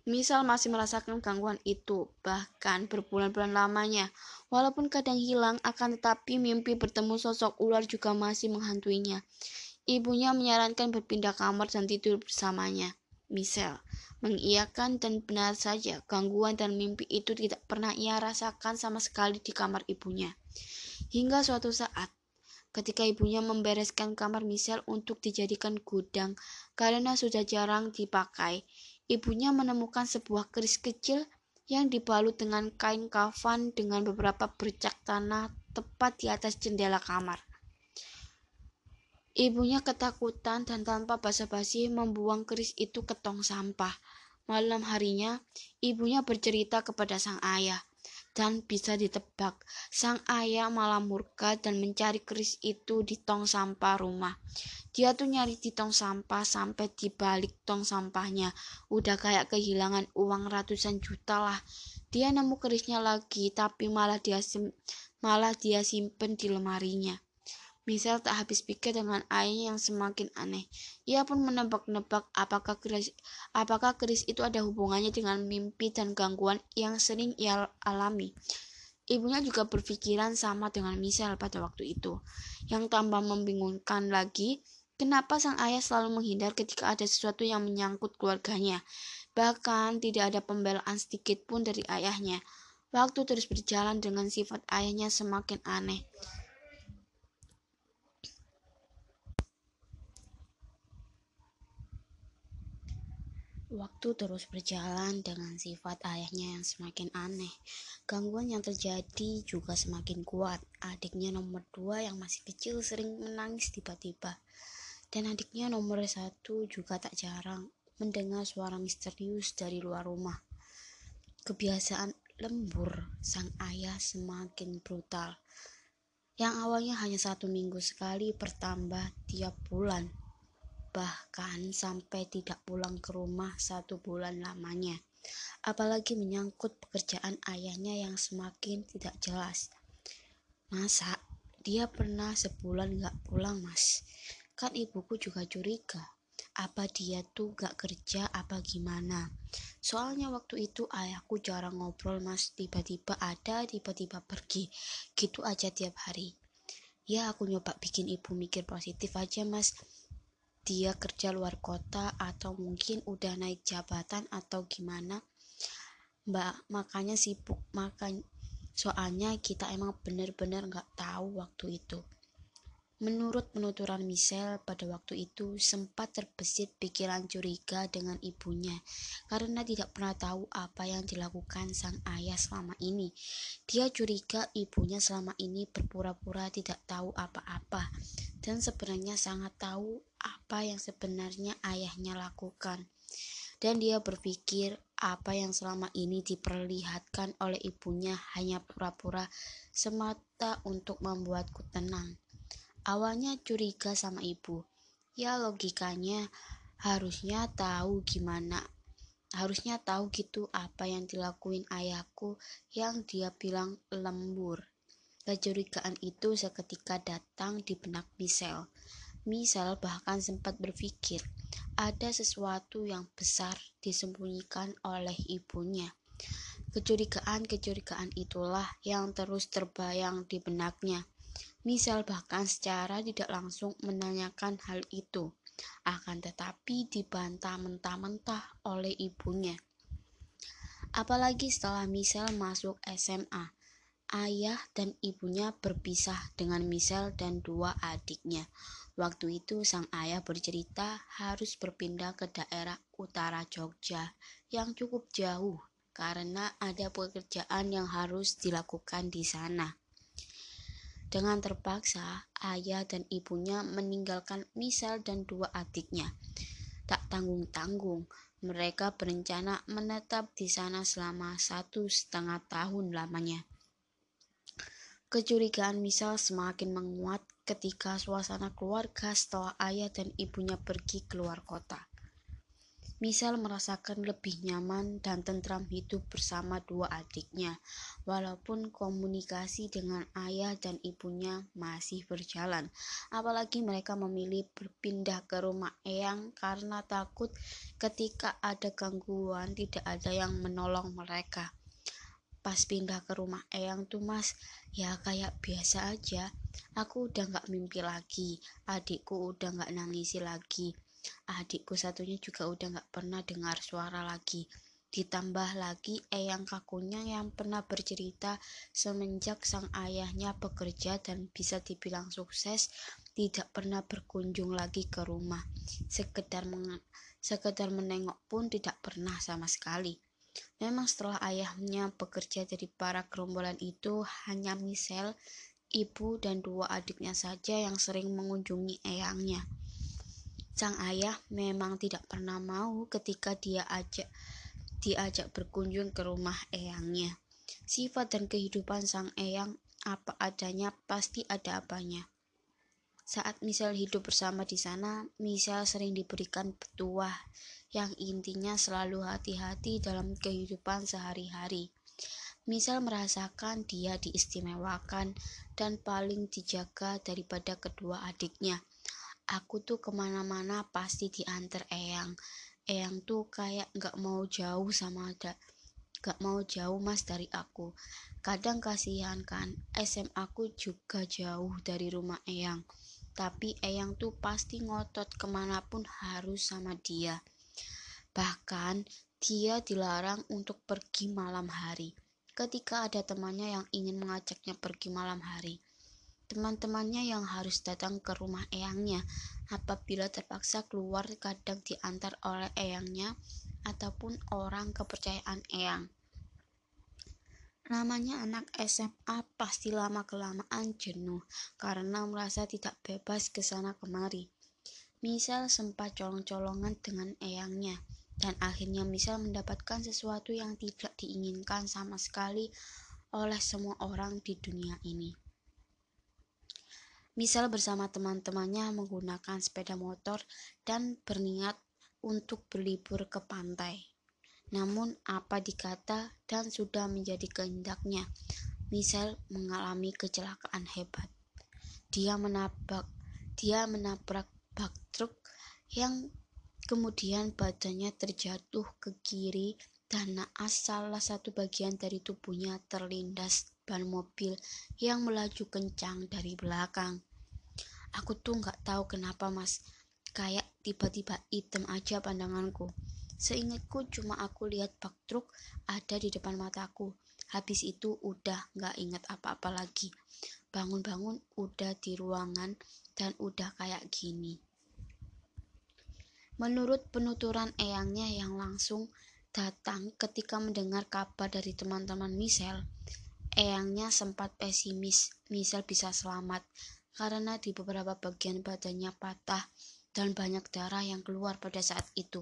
Misal masih merasakan gangguan itu, bahkan berbulan-bulan lamanya. Walaupun kadang hilang, akan tetapi mimpi bertemu sosok ular juga masih menghantuinya. Ibunya menyarankan berpindah kamar dan tidur bersamanya. Michelle mengiyakan dan benar saja gangguan dan mimpi itu tidak pernah ia rasakan sama sekali di kamar ibunya. Hingga suatu saat, ketika ibunya membereskan kamar Michelle untuk dijadikan gudang karena sudah jarang dipakai, ibunya menemukan sebuah keris kecil yang dibalut dengan kain kafan dengan beberapa bercak tanah tepat di atas jendela kamar. Ibunya ketakutan dan tanpa basa-basi membuang keris itu ke tong sampah. Malam harinya, ibunya bercerita kepada sang ayah. Dan bisa ditebak, sang ayah malah murka dan mencari keris itu di tong sampah rumah. Dia tuh nyari di tong sampah sampai di balik tong sampahnya. Udah kayak kehilangan uang ratusan juta lah. Dia nemu kerisnya lagi, tapi malah dia malah dia simpen di lemarinya. Misal tak habis pikir dengan ayahnya yang semakin aneh. Ia pun menebak-nebak apakah apakah keris itu ada hubungannya dengan mimpi dan gangguan yang sering ia alami. Ibunya juga berpikiran sama dengan Misal pada waktu itu. Yang tambah membingungkan lagi, Kenapa sang ayah selalu menghindar ketika ada sesuatu yang menyangkut keluarganya? Bahkan tidak ada pembelaan sedikit pun dari ayahnya. Waktu terus berjalan dengan sifat ayahnya semakin aneh. Waktu terus berjalan dengan sifat ayahnya yang semakin aneh. Gangguan yang terjadi juga semakin kuat. Adiknya nomor dua yang masih kecil sering menangis tiba-tiba. Dan adiknya nomor satu juga tak jarang mendengar suara misterius dari luar rumah. Kebiasaan lembur sang ayah semakin brutal. Yang awalnya hanya satu minggu sekali bertambah tiap bulan bahkan sampai tidak pulang ke rumah satu bulan lamanya. Apalagi menyangkut pekerjaan ayahnya yang semakin tidak jelas. Masa dia pernah sebulan gak pulang mas? Kan ibuku juga curiga. Apa dia tuh gak kerja apa gimana? Soalnya waktu itu ayahku jarang ngobrol mas. Tiba-tiba ada, tiba-tiba pergi. Gitu aja tiap hari. Ya aku nyoba bikin ibu mikir positif aja mas dia kerja luar kota atau mungkin udah naik jabatan atau gimana? Mbak makanya sibuk. Makan soalnya kita emang bener-bener gak tahu waktu itu. Menurut penuturan Michelle, pada waktu itu sempat terbesit pikiran curiga dengan ibunya karena tidak pernah tahu apa yang dilakukan sang ayah selama ini. Dia curiga ibunya selama ini berpura-pura tidak tahu apa-apa dan sebenarnya sangat tahu apa yang sebenarnya ayahnya lakukan. Dan dia berpikir apa yang selama ini diperlihatkan oleh ibunya hanya pura-pura semata untuk membuatku tenang. Awalnya curiga sama ibu. Ya logikanya harusnya tahu gimana. Harusnya tahu gitu apa yang dilakuin ayahku yang dia bilang lembur. Kecurigaan itu seketika datang di benak Michelle. Michelle bahkan sempat berpikir ada sesuatu yang besar disembunyikan oleh ibunya. Kecurigaan-kecurigaan itulah yang terus terbayang di benaknya. Misal bahkan secara tidak langsung menanyakan hal itu, akan tetapi dibantah mentah-mentah oleh ibunya. Apalagi setelah Michelle masuk SMA, ayah dan ibunya berpisah dengan Michelle dan dua adiknya. Waktu itu sang ayah bercerita harus berpindah ke daerah utara Jogja yang cukup jauh karena ada pekerjaan yang harus dilakukan di sana. Dengan terpaksa, ayah dan ibunya meninggalkan Misal dan dua adiknya. Tak tanggung-tanggung, mereka berencana menetap di sana selama satu setengah tahun lamanya. Kecurigaan Misal semakin menguat ketika suasana keluarga setelah ayah dan ibunya pergi keluar kota. Misal merasakan lebih nyaman dan tentram hidup bersama dua adiknya, walaupun komunikasi dengan ayah dan ibunya masih berjalan. Apalagi mereka memilih berpindah ke rumah Eyang karena takut ketika ada gangguan tidak ada yang menolong mereka. Pas pindah ke rumah Eyang tuh mas, ya kayak biasa aja. Aku udah gak mimpi lagi, adikku udah gak nangisi lagi Adikku satunya juga udah gak pernah dengar suara lagi. Ditambah lagi eyang kakunya yang pernah bercerita semenjak sang ayahnya bekerja dan bisa dibilang sukses, tidak pernah berkunjung lagi ke rumah. Sekedar, sekedar menengok pun tidak pernah sama sekali. Memang setelah ayahnya bekerja dari para gerombolan itu hanya Michelle, ibu dan dua adiknya saja yang sering mengunjungi eyangnya. Sang ayah memang tidak pernah mau ketika dia ajak diajak berkunjung ke rumah eyangnya. Sifat dan kehidupan sang eyang apa adanya pasti ada apanya. Saat misal hidup bersama di sana, misal sering diberikan petuah yang intinya selalu hati-hati dalam kehidupan sehari-hari. Misal merasakan dia diistimewakan dan paling dijaga daripada kedua adiknya. Aku tuh ke mana-mana pasti diantar Eyang. Eyang tuh kayak gak mau jauh sama ada gak mau jauh mas dari aku. Kadang kasihan kan SM aku juga jauh dari rumah Eyang. Tapi Eyang tuh pasti ngotot ke mana pun harus sama dia. Bahkan dia dilarang untuk pergi malam hari ketika ada temannya yang ingin mengajaknya pergi malam hari. Teman-temannya yang harus datang ke rumah eyangnya apabila terpaksa keluar kadang diantar oleh eyangnya ataupun orang kepercayaan eyang. Namanya anak SMA pasti lama-kelamaan jenuh karena merasa tidak bebas ke sana kemari. Misal sempat colong-colongan dengan eyangnya dan akhirnya Misal mendapatkan sesuatu yang tidak diinginkan sama sekali oleh semua orang di dunia ini. Misal bersama teman-temannya menggunakan sepeda motor dan berniat untuk berlibur ke pantai. Namun apa dikata dan sudah menjadi kehendaknya, Misal mengalami kecelakaan hebat. Dia menabrak dia menabrak bak truk yang kemudian badannya terjatuh ke kiri dan naas salah satu bagian dari tubuhnya terlindas ban mobil yang melaju kencang dari belakang. Aku tuh nggak tahu kenapa mas, kayak tiba-tiba hitam aja pandanganku. Seingatku cuma aku lihat bak truk ada di depan mataku. Habis itu udah nggak ingat apa-apa lagi. Bangun-bangun udah di ruangan dan udah kayak gini. Menurut penuturan eyangnya yang langsung datang ketika mendengar kabar dari teman-teman Michelle, Eyangnya sempat pesimis Michelle bisa selamat karena di beberapa bagian badannya patah dan banyak darah yang keluar pada saat itu.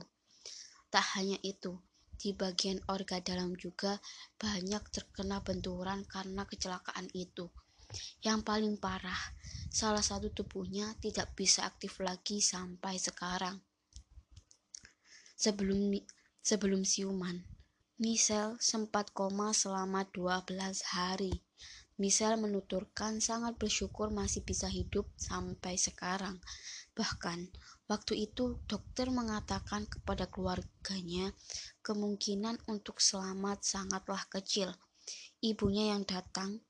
Tak hanya itu, di bagian orga dalam juga banyak terkena benturan karena kecelakaan itu. Yang paling parah, salah satu tubuhnya tidak bisa aktif lagi sampai sekarang. Sebelum sebelum siuman, Michelle sempat koma selama 12 hari. Michelle menuturkan sangat bersyukur masih bisa hidup sampai sekarang. Bahkan, waktu itu dokter mengatakan kepada keluarganya kemungkinan untuk selamat sangatlah kecil. Ibunya yang datang,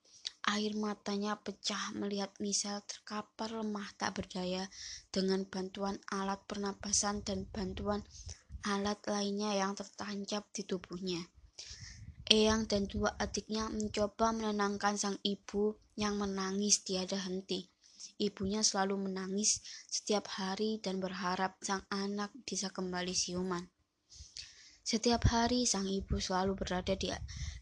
air matanya pecah melihat Michelle terkapar lemah tak berdaya dengan bantuan alat pernapasan dan bantuan alat lainnya yang tertancap di tubuhnya. Eyang dan dua adiknya mencoba menenangkan sang ibu yang menangis tiada henti. Ibunya selalu menangis setiap hari dan berharap sang anak bisa kembali siuman. Setiap hari sang ibu selalu berada di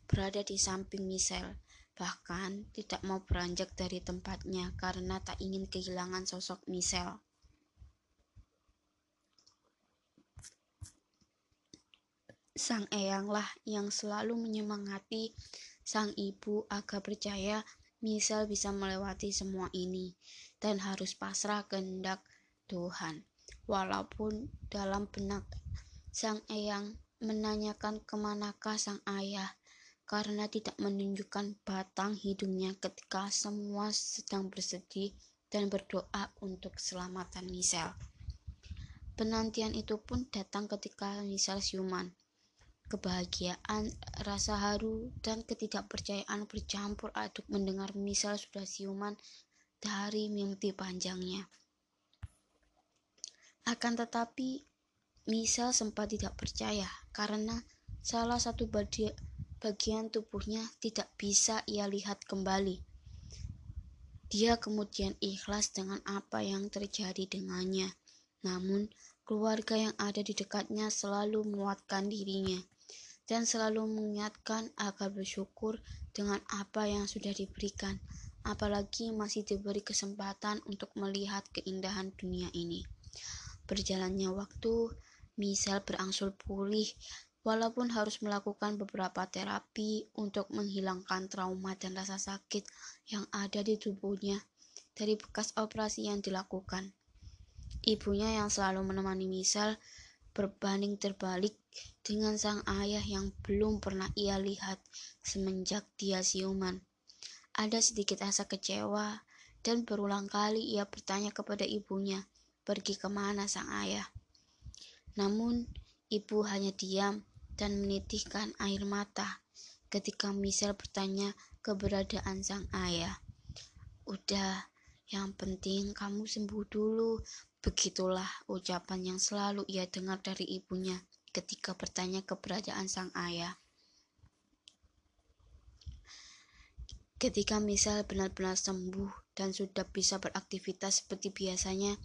berada di samping Michelle, bahkan tidak mau beranjak dari tempatnya karena tak ingin kehilangan sosok Michelle. Sang eyanglah yang selalu menyemangati sang ibu agar percaya misal bisa melewati semua ini dan harus pasrah kehendak Tuhan. Walaupun dalam benak sang eyang menanyakan ke manakah sang ayah karena tidak menunjukkan batang hidungnya ketika semua sedang bersedih dan berdoa untuk keselamatan Misal. Penantian itu pun datang ketika Misal siuman. Kebahagiaan, rasa haru, dan ketidakpercayaan bercampur aduk mendengar misal sudah siuman dari mimpi panjangnya. Akan tetapi, misal sempat tidak percaya karena salah satu bagian tubuhnya tidak bisa ia lihat kembali. Dia kemudian ikhlas dengan apa yang terjadi dengannya. Namun, keluarga yang ada di dekatnya selalu menguatkan dirinya dan selalu mengingatkan agar bersyukur dengan apa yang sudah diberikan, apalagi masih diberi kesempatan untuk melihat keindahan dunia ini. Berjalannya waktu, misal berangsur pulih, walaupun harus melakukan beberapa terapi untuk menghilangkan trauma dan rasa sakit yang ada di tubuhnya dari bekas operasi yang dilakukan. Ibunya yang selalu menemani Misal berbanding terbalik dengan sang ayah yang belum pernah ia lihat semenjak dia siuman. Ada sedikit rasa kecewa dan berulang kali ia bertanya kepada ibunya, pergi ke mana sang ayah. Namun, ibu hanya diam dan menitihkan air mata ketika Michelle bertanya keberadaan sang ayah. Udah, Yang penting kamu sembuh dulu. Begitulah ucapan yang selalu ia dengar dari ibunya ketika bertanya keberadaan sang ayah. Ketika misal benar-benar sembuh dan sudah bisa beraktivitas seperti biasanya,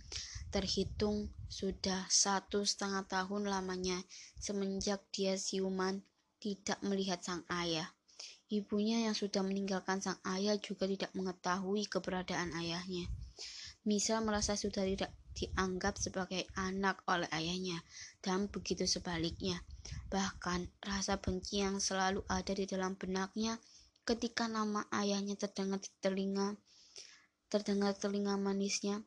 terhitung sudah satu setengah tahun lamanya semenjak dia siuman tidak melihat sang ayah. Ibunya yang sudah meninggalkan sang ayah juga tidak mengetahui keberadaan ayahnya. Misal merasa sudah tidak dianggap sebagai anak oleh ayahnya, dan begitu sebaliknya. Bahkan rasa benci yang selalu ada di dalam benaknya ketika nama ayahnya terdengar di telinga terdengar telinga manisnya.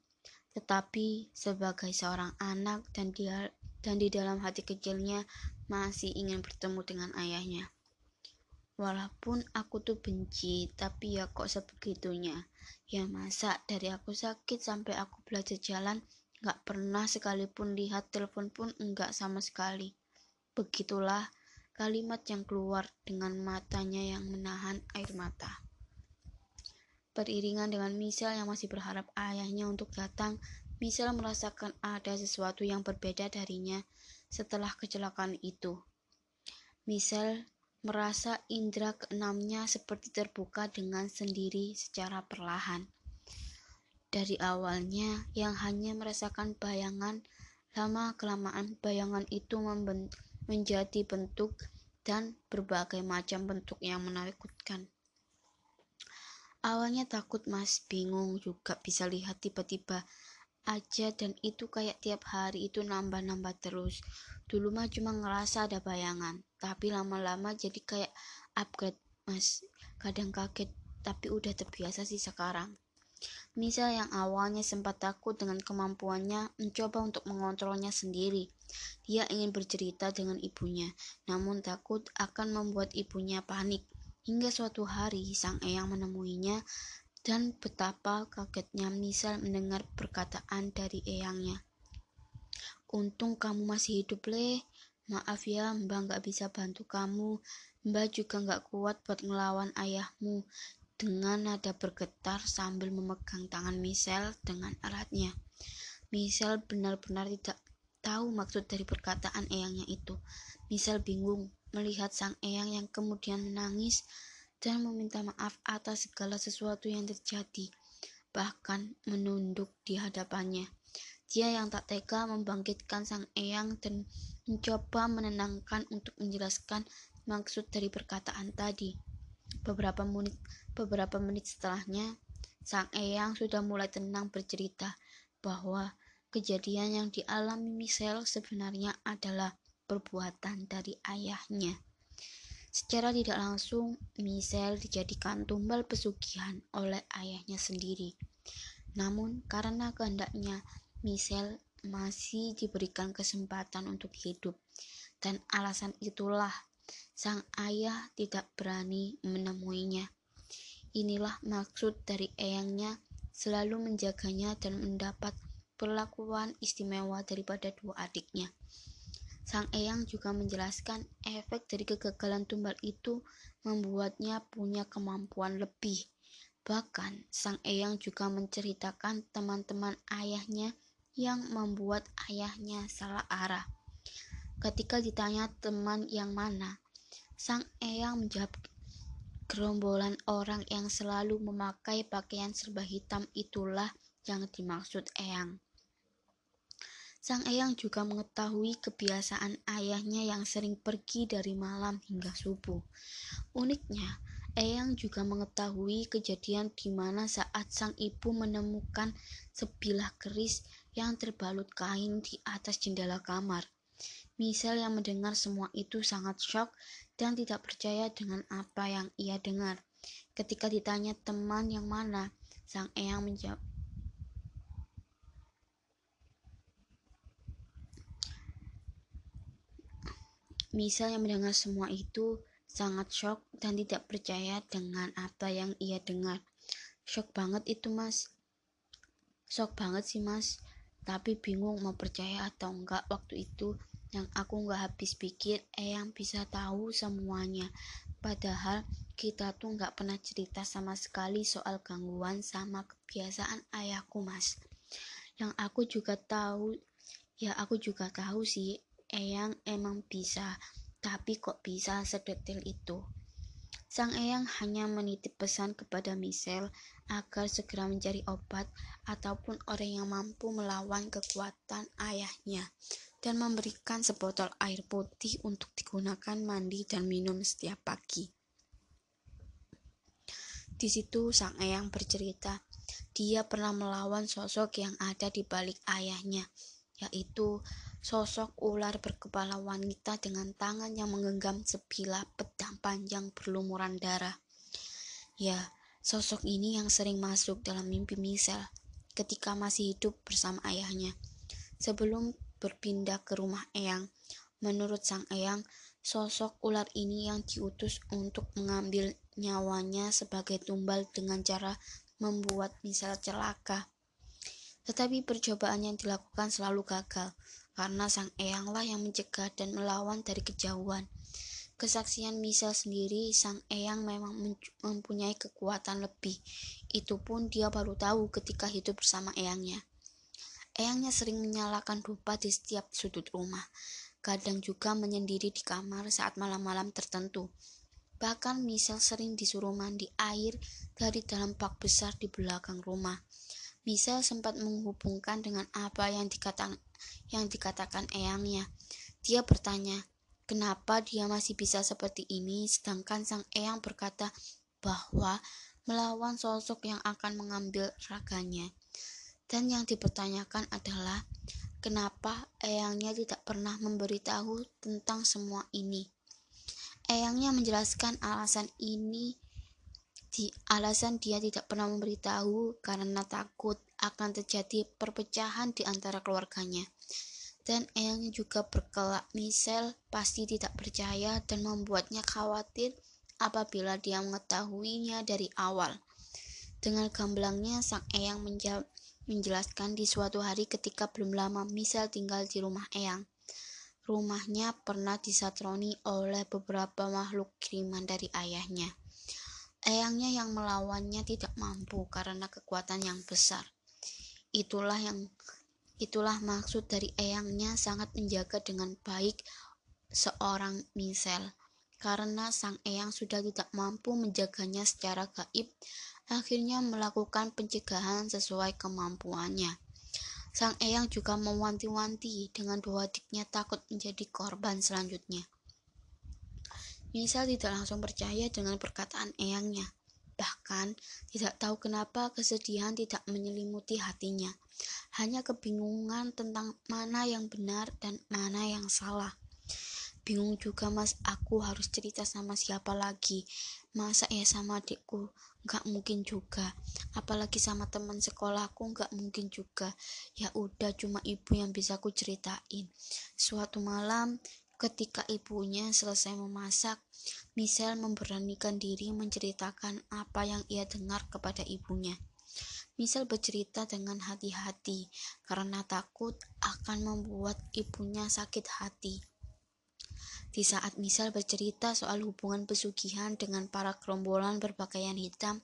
Tetapi sebagai seorang anak dan dia dan di dalam hati kecilnya masih ingin bertemu dengan ayahnya. Walaupun aku tuh benci tapi ya kok sebegitunya? Ya masa dari aku sakit sampai aku belajar jalan gak pernah sekalipun lihat telepon pun enggak sama sekali begitulah kalimat yang keluar dengan matanya yang menahan air mata. Beriringan dengan Michelle yang masih berharap ayahnya untuk datang, Michelle merasakan ada sesuatu yang berbeda darinya setelah kecelakaan itu. Michelle merasa indera keenamnya seperti terbuka dengan sendiri secara perlahan. Dari awalnya yang hanya merasakan bayangan, lama-kelamaan bayangan itu menjadi bentuk dan berbagai macam bentuk yang menakutkan. Awalnya takut mas, bingung juga bisa lihat tiba-tiba aja dan itu kayak tiap hari itu nambah-nambah terus. Dulu mah cuma ngerasa ada bayangan, tapi lama-lama jadi kayak upgrade mas. Kadang kaget, tapi udah terbiasa sih sekarang. Nisa yang awalnya sempat takut dengan kemampuannya mencoba untuk mengontrolnya sendiri. Dia ingin bercerita dengan ibunya, namun takut akan membuat ibunya panik. Hingga suatu hari sang eyang menemuinya dan betapa kagetnya Nisa mendengar perkataan dari eyangnya. Untung kamu masih hidup, leh. Maaf ya, Mbak gak bisa bantu kamu. Mbak juga gak kuat buat ngelawan ayahmu dengan nada bergetar sambil memegang tangan Michelle dengan eratnya. Michelle benar-benar tidak tahu maksud dari perkataan eyangnya itu. Michelle bingung melihat sang eyang yang kemudian menangis dan meminta maaf atas segala sesuatu yang terjadi, bahkan menunduk di hadapannya. Dia yang tak tega membangkitkan sang eyang dan mencoba menenangkan untuk menjelaskan maksud dari perkataan tadi. Beberapa menit Beberapa menit setelahnya, sang eyang sudah mulai tenang bercerita bahwa kejadian yang dialami Michelle sebenarnya adalah perbuatan dari ayahnya. Secara tidak langsung, Michelle dijadikan tumbal pesugihan oleh ayahnya sendiri. Namun, karena kehendaknya, Michelle masih diberikan kesempatan untuk hidup, dan alasan itulah sang ayah tidak berani menemuinya. Inilah maksud dari eyangnya selalu menjaganya dan mendapat perlakuan istimewa daripada dua adiknya. Sang eyang juga menjelaskan efek dari kegagalan tumbal itu membuatnya punya kemampuan lebih. Bahkan, sang eyang juga menceritakan teman-teman ayahnya yang membuat ayahnya salah arah. Ketika ditanya teman yang mana, sang eyang menjawab Gerombolan orang yang selalu memakai pakaian serba hitam itulah yang dimaksud Eyang. Sang Eyang juga mengetahui kebiasaan ayahnya yang sering pergi dari malam hingga subuh. Uniknya, Eyang juga mengetahui kejadian di mana saat sang ibu menemukan sebilah keris yang terbalut kain di atas jendela kamar. Michelle yang mendengar semua itu sangat shock dan tidak percaya dengan apa yang ia dengar. Ketika ditanya teman yang mana, sang eyang menjawab, Michelle yang mendengar semua itu sangat shock dan tidak percaya dengan apa yang ia dengar. Shock banget itu mas. Shock banget sih mas. Tapi bingung mau percaya atau enggak waktu itu yang aku nggak habis pikir Eyang bisa tahu semuanya. Padahal kita tuh nggak pernah cerita sama sekali soal gangguan sama kebiasaan ayahku mas. Yang aku juga tahu ya aku juga tahu sih Eyang emang bisa tapi kok bisa sedetil itu? Sang Eyang hanya menitip pesan kepada Michelle agar segera mencari obat ataupun orang yang mampu melawan kekuatan ayahnya dan memberikan sebotol air putih untuk digunakan mandi dan minum setiap pagi. Di situ sang eyang bercerita, dia pernah melawan sosok yang ada di balik ayahnya, yaitu sosok ular berkepala wanita dengan tangan yang menggenggam sebilah pedang panjang berlumuran darah. Ya, sosok ini yang sering masuk dalam mimpi Michelle ketika masih hidup bersama ayahnya. Sebelum berpindah ke rumah Eyang, menurut sang Eyang, sosok ular ini yang diutus untuk mengambil nyawanya sebagai tumbal dengan cara membuat misal celaka. Tetapi percobaan yang dilakukan selalu gagal, karena sang eyanglah yang mencegah dan melawan dari kejauhan. Kesaksian misal sendiri, sang eyang memang mempunyai kekuatan lebih. Itu pun dia baru tahu ketika hidup bersama eyangnya. Eyangnya sering menyalakan dupa di setiap sudut rumah. Kadang juga menyendiri di kamar saat malam-malam tertentu. Bahkan Michelle sering disuruh mandi air dari dalam bak besar di belakang rumah. Michelle sempat menghubungkan dengan apa yang dikatakan yang dikatakan eyangnya. Dia bertanya, kenapa dia masih bisa seperti ini sedangkan sang eyang berkata bahwa melawan sosok yang akan mengambil raganya. Dan yang dipertanyakan adalah kenapa eyangnya tidak pernah memberitahu tentang semua ini. Eyangnya menjelaskan alasan ini di alasan dia tidak pernah memberitahu karena takut akan terjadi perpecahan di antara keluarganya. Dan Eyangnya juga berkelak Michelle pasti tidak percaya dan membuatnya khawatir apabila dia mengetahuinya dari awal. Dengan gamblangnya sang Eyang menjelaskan di suatu hari ketika belum lama Michelle tinggal di rumah Eyang rumahnya pernah disatroni oleh beberapa makhluk kiriman dari ayahnya. Ayahnya yang melawannya tidak mampu karena kekuatan yang besar. Itulah yang itulah maksud dari eyangnya sangat menjaga dengan baik seorang misel. Karena sang eyang sudah tidak mampu menjaganya secara gaib, akhirnya melakukan pencegahan sesuai kemampuannya. Sang Eyang juga mewanti-wanti dengan dua adiknya takut menjadi korban selanjutnya. Misal tidak langsung percaya dengan perkataan Eyangnya. Bahkan tidak tahu kenapa kesedihan tidak menyelimuti hatinya. Hanya kebingungan tentang mana yang benar dan mana yang salah. Bingung juga mas, aku harus cerita sama siapa lagi. Masa ya sama adikku? Nggak mungkin juga. Apalagi sama teman sekolahku nggak mungkin juga. Ya udah cuma ibu yang bisa aku ceritain. Suatu malam ketika ibunya selesai memasak Michelle memberanikan diri menceritakan apa yang ia dengar kepada ibunya. Michelle bercerita dengan hati-hati karena takut akan membuat ibunya sakit hati. Di saat Misal bercerita soal hubungan pesugihan dengan para kerombolan berpakaian hitam,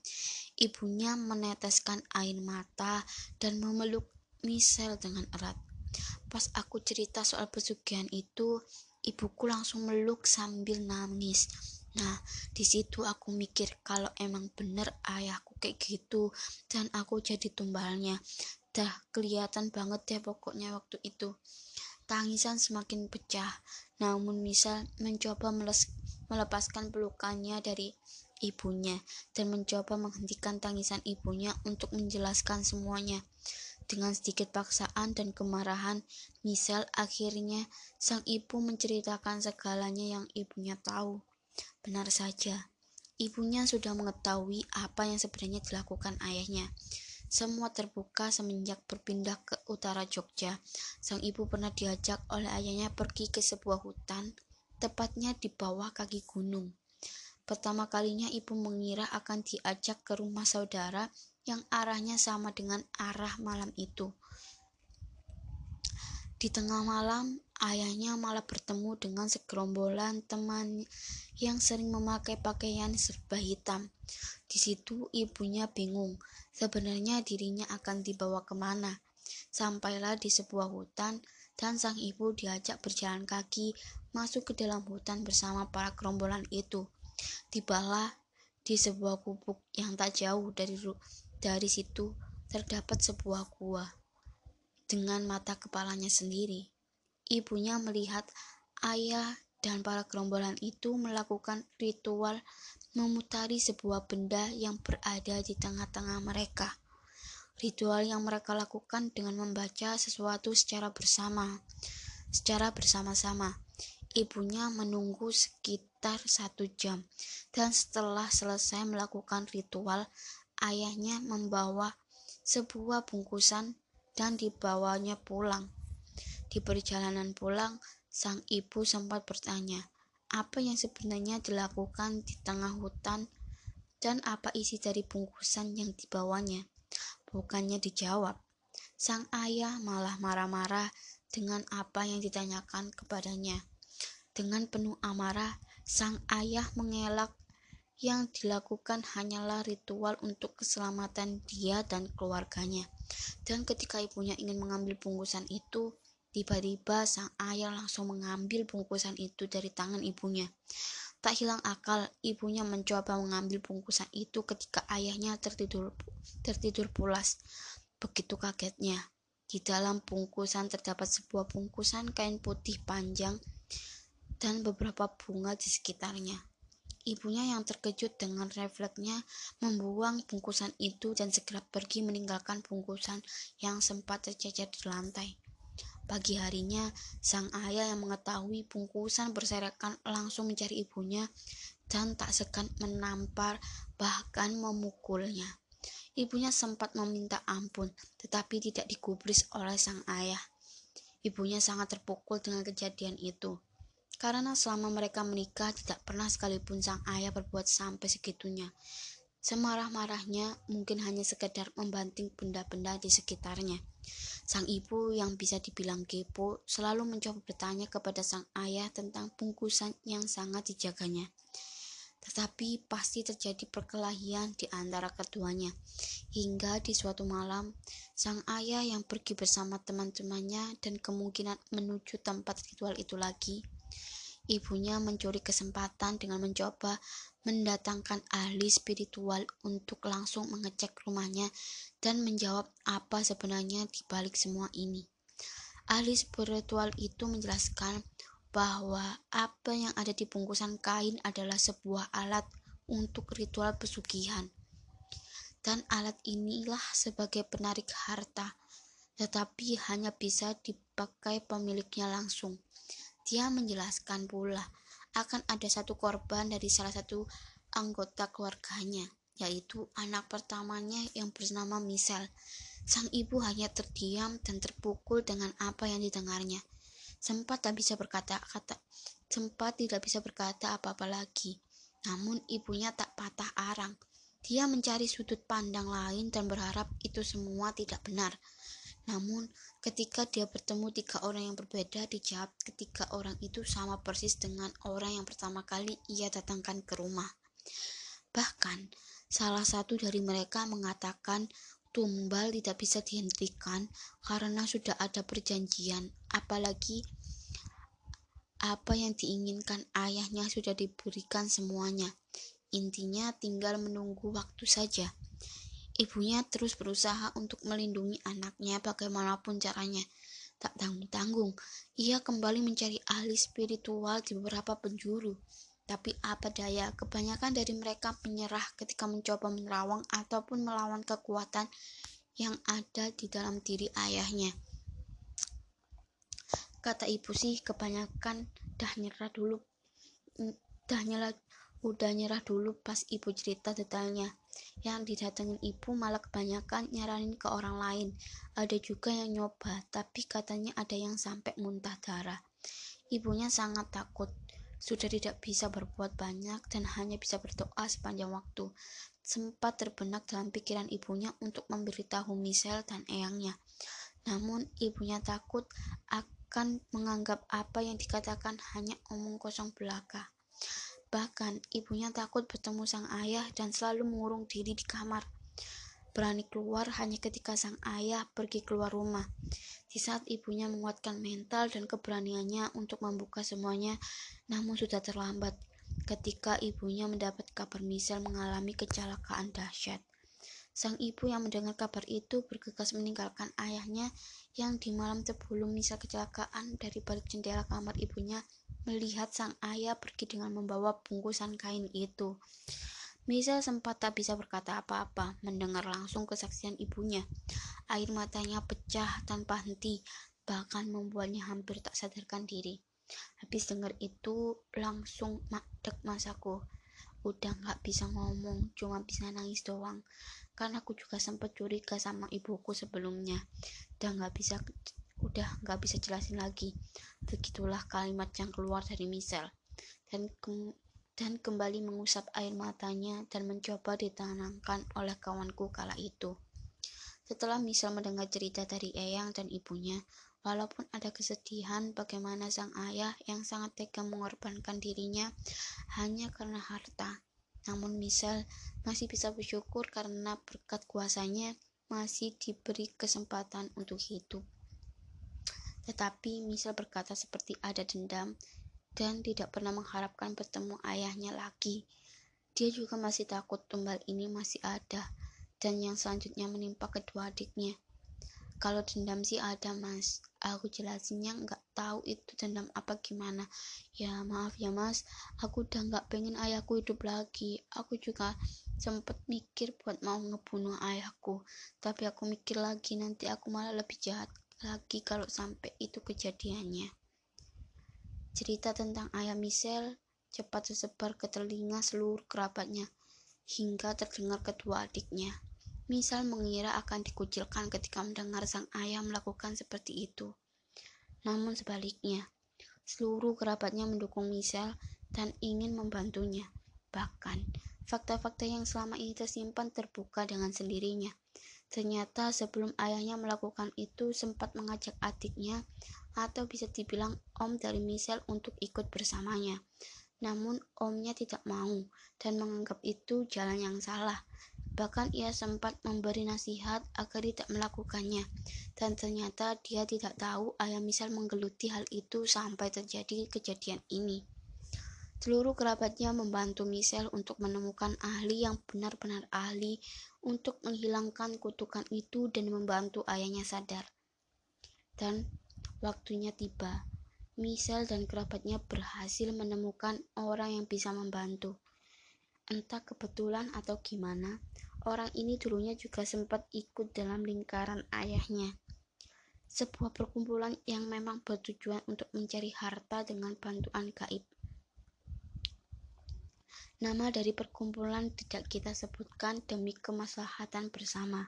ibunya meneteskan air mata dan memeluk Misal dengan erat. Pas aku cerita soal pesugihan itu, ibuku langsung meluk sambil nangis. Nah, di situ aku mikir kalau emang bener ayahku kayak gitu dan aku jadi tumbalnya. Dah kelihatan banget deh pokoknya waktu itu. Tangisan semakin pecah, namun Misal mencoba melepaskan pelukannya dari ibunya dan mencoba menghentikan tangisan ibunya untuk menjelaskan semuanya. Dengan sedikit paksaan dan kemarahan, Misal akhirnya sang ibu menceritakan segalanya yang ibunya tahu. Benar saja, ibunya sudah mengetahui apa yang sebenarnya dilakukan ayahnya. Semua terbuka semenjak berpindah ke utara Jogja. Sang ibu pernah diajak oleh ayahnya pergi ke sebuah hutan, tepatnya di bawah kaki gunung. Pertama kalinya ibu mengira akan diajak ke rumah saudara yang arahnya sama dengan arah malam itu. Di tengah malam, ayahnya malah bertemu dengan segerombolan teman yang sering memakai pakaian serba hitam. Di situ ibunya bingung, sebenarnya dirinya akan dibawa ke mana. Sampailah di sebuah hutan dan sang ibu diajak berjalan kaki masuk ke dalam hutan bersama para gerombolan itu. Tibalah di sebuah gubuk yang tak jauh dari dari situ terdapat sebuah gua dengan mata kepalanya sendiri. Ibunya melihat ayah dan para gerombolan itu melakukan ritual memutari sebuah benda yang berada di tengah-tengah mereka. Ritual yang mereka lakukan dengan membaca sesuatu secara bersama, secara bersama-sama. Ibunya menunggu sekitar satu jam, dan setelah selesai melakukan ritual, ayahnya membawa sebuah bungkusan dan dibawanya pulang. Di perjalanan pulang, sang ibu sempat bertanya, apa yang sebenarnya dilakukan di tengah hutan dan apa isi dari bungkusan yang dibawanya. Bukannya dijawab, sang ayah malah marah-marah dengan apa yang ditanyakan kepadanya. Dengan penuh amarah, sang ayah mengelak yang dilakukan hanyalah ritual untuk keselamatan dia dan keluarganya. Dan ketika ibunya ingin mengambil bungkusan itu, tiba-tiba sang ayah langsung mengambil bungkusan itu dari tangan ibunya. Tak hilang akal, ibunya mencoba mengambil bungkusan itu ketika ayahnya tertidur tertidur pulas. Begitu kagetnya, di dalam bungkusan terdapat sebuah bungkusan kain putih panjang dan beberapa bunga di sekitarnya. Ibunya yang terkejut dengan refleksnya membuang bungkusan itu dan segera pergi meninggalkan bungkusan yang sempat tercecer di lantai. Pagi harinya, sang ayah yang mengetahui bungkusan berserakan langsung mencari ibunya dan tak segan menampar bahkan memukulnya. Ibunya sempat meminta ampun, tetapi tidak digubris oleh sang ayah. Ibunya sangat terpukul dengan kejadian itu karena selama mereka menikah tidak pernah sekalipun sang ayah berbuat sampai segitunya. Semarah-marahnya mungkin hanya sekedar membanting benda-benda di sekitarnya. Sang ibu yang bisa dibilang kepo selalu mencoba bertanya kepada sang ayah tentang bungkusan yang sangat dijaganya. Tetapi pasti terjadi perkelahian di antara keduanya. Hingga di suatu malam, sang ayah yang pergi bersama teman-temannya dan kemungkinan menuju tempat ritual itu lagi, Ibunya mencuri kesempatan dengan mencoba mendatangkan ahli spiritual untuk langsung mengecek rumahnya dan menjawab apa sebenarnya di balik semua ini. Ahli spiritual itu menjelaskan bahwa apa yang ada di bungkusan kain adalah sebuah alat untuk ritual pesugihan. Dan alat inilah sebagai penarik harta, tetapi hanya bisa dipakai pemiliknya langsung. Dia menjelaskan pula akan ada satu korban dari salah satu anggota keluarganya, yaitu anak pertamanya yang bernama Michelle. Sang ibu hanya terdiam dan terpukul dengan apa yang didengarnya. Sempat tak bisa berkata-kata, sempat tidak bisa berkata apa-apa lagi. Namun ibunya tak patah arang. Dia mencari sudut pandang lain dan berharap itu semua tidak benar. Namun, ketika dia bertemu tiga orang yang berbeda, dijawab ketika orang itu sama persis dengan orang yang pertama kali ia datangkan ke rumah. Bahkan, salah satu dari mereka mengatakan tumbal tidak bisa dihentikan karena sudah ada perjanjian, apalagi apa yang diinginkan ayahnya sudah diberikan semuanya. Intinya tinggal menunggu waktu saja. Ibunya terus berusaha untuk melindungi anaknya bagaimanapun caranya. Tak tanggung-tanggung, ia kembali mencari ahli spiritual di beberapa penjuru. Tapi apa daya, kebanyakan dari mereka menyerah ketika mencoba menerawang ataupun melawan kekuatan yang ada di dalam diri ayahnya. Kata ibu sih, kebanyakan dah nyerah dulu, dah nyerah, udah nyerah dulu pas ibu cerita detailnya yang didatengin ibu malah kebanyakan nyaranin ke orang lain. Ada juga yang nyoba tapi katanya ada yang sampai muntah darah. Ibunya sangat takut. Sudah tidak bisa berbuat banyak dan hanya bisa berdoa sepanjang waktu. Sempat terbenak dalam pikiran ibunya untuk memberitahu Michelle dan eyangnya. Namun ibunya takut bahkan menganggap apa yang dikatakan hanya omong kosong belaka. Bahkan ibunya takut bertemu sang ayah dan selalu mengurung diri di kamar. Berani keluar hanya ketika sang ayah pergi keluar rumah. Di saat ibunya menguatkan mental dan keberaniannya untuk membuka semuanya, namun sudah terlambat ketika ibunya mendapat kabar Michelle mengalami kecelakaan dahsyat. Sang ibu yang mendengar kabar itu bergegas meninggalkan ayahnya yang di malam sebelum Nisa kecelakaan dari balik jendela kamar ibunya melihat sang ayah pergi dengan membawa bungkusan kain itu. Misa sempat tak bisa berkata apa-apa mendengar langsung kesaksian ibunya. Air matanya pecah tanpa henti, bahkan membuatnya hampir tak sadarkan diri. Habis dengar itu, langsung makdek masaku. Udah gak bisa ngomong, cuma bisa nangis doang karena aku juga sempat curiga sama ibuku sebelumnya dan nggak bisa udah nggak bisa jelasin lagi. Begitulah kalimat yang keluar dari Michelle dan ke, dan kembali mengusap air matanya dan mencoba ditenangkan oleh kawanku kala itu. Setelah Michelle mendengar cerita dari Eyang dan ibunya Walaupun ada kesedihan bagaimana sang ayah yang sangat tega mengorbankan dirinya hanya karena harta, namun Misal masih bisa bersyukur karena berkat kuasanya masih diberi kesempatan untuk hidup. Tetapi Misal berkata seperti ada dendam dan tidak pernah mengharapkan bertemu ayahnya lagi. Dia juga masih takut tumbal ini masih ada dan yang selanjutnya menimpa kedua adiknya. Kalau dendam sih ada mas, aku jelasinnya nggak tahu itu dendam apa gimana. Ya maaf ya mas, aku udah nggak pengen ayahku hidup lagi. Aku juga sempet mikir buat mau ngebunuh ayahku, tapi aku mikir lagi nanti aku malah lebih jahat lagi kalau sampai itu kejadiannya. Cerita tentang ayah Michelle cepat tersebar ke telinga seluruh kerabatnya hingga terdengar kedua adiknya. Misal mengira akan dikucilkan ketika mendengar sang ayah melakukan seperti itu. Namun sebaliknya, seluruh kerabatnya mendukung Misal dan ingin membantunya. Bahkan, fakta-fakta yang selama ini tersimpan terbuka dengan sendirinya. Ternyata sebelum ayahnya melakukan itu sempat mengajak adiknya atau bisa dibilang om dari Misal untuk ikut bersamanya. Namun omnya tidak mau dan menganggap itu jalan yang salah Bahkan ia sempat memberi nasihat agar tidak melakukannya. Dan ternyata dia tidak tahu ayah misal menggeluti hal itu sampai terjadi kejadian ini. Seluruh kerabatnya membantu Michelle untuk menemukan ahli yang benar-benar ahli untuk menghilangkan kutukan itu dan membantu ayahnya sadar. Dan waktunya tiba. Michelle dan kerabatnya berhasil menemukan orang yang bisa membantu. Entah kebetulan atau gimana, orang ini dulunya juga sempat ikut dalam lingkaran ayahnya. Sebuah perkumpulan yang memang bertujuan untuk mencari harta dengan bantuan gaib. Nama dari perkumpulan tidak kita sebutkan demi kemaslahatan bersama.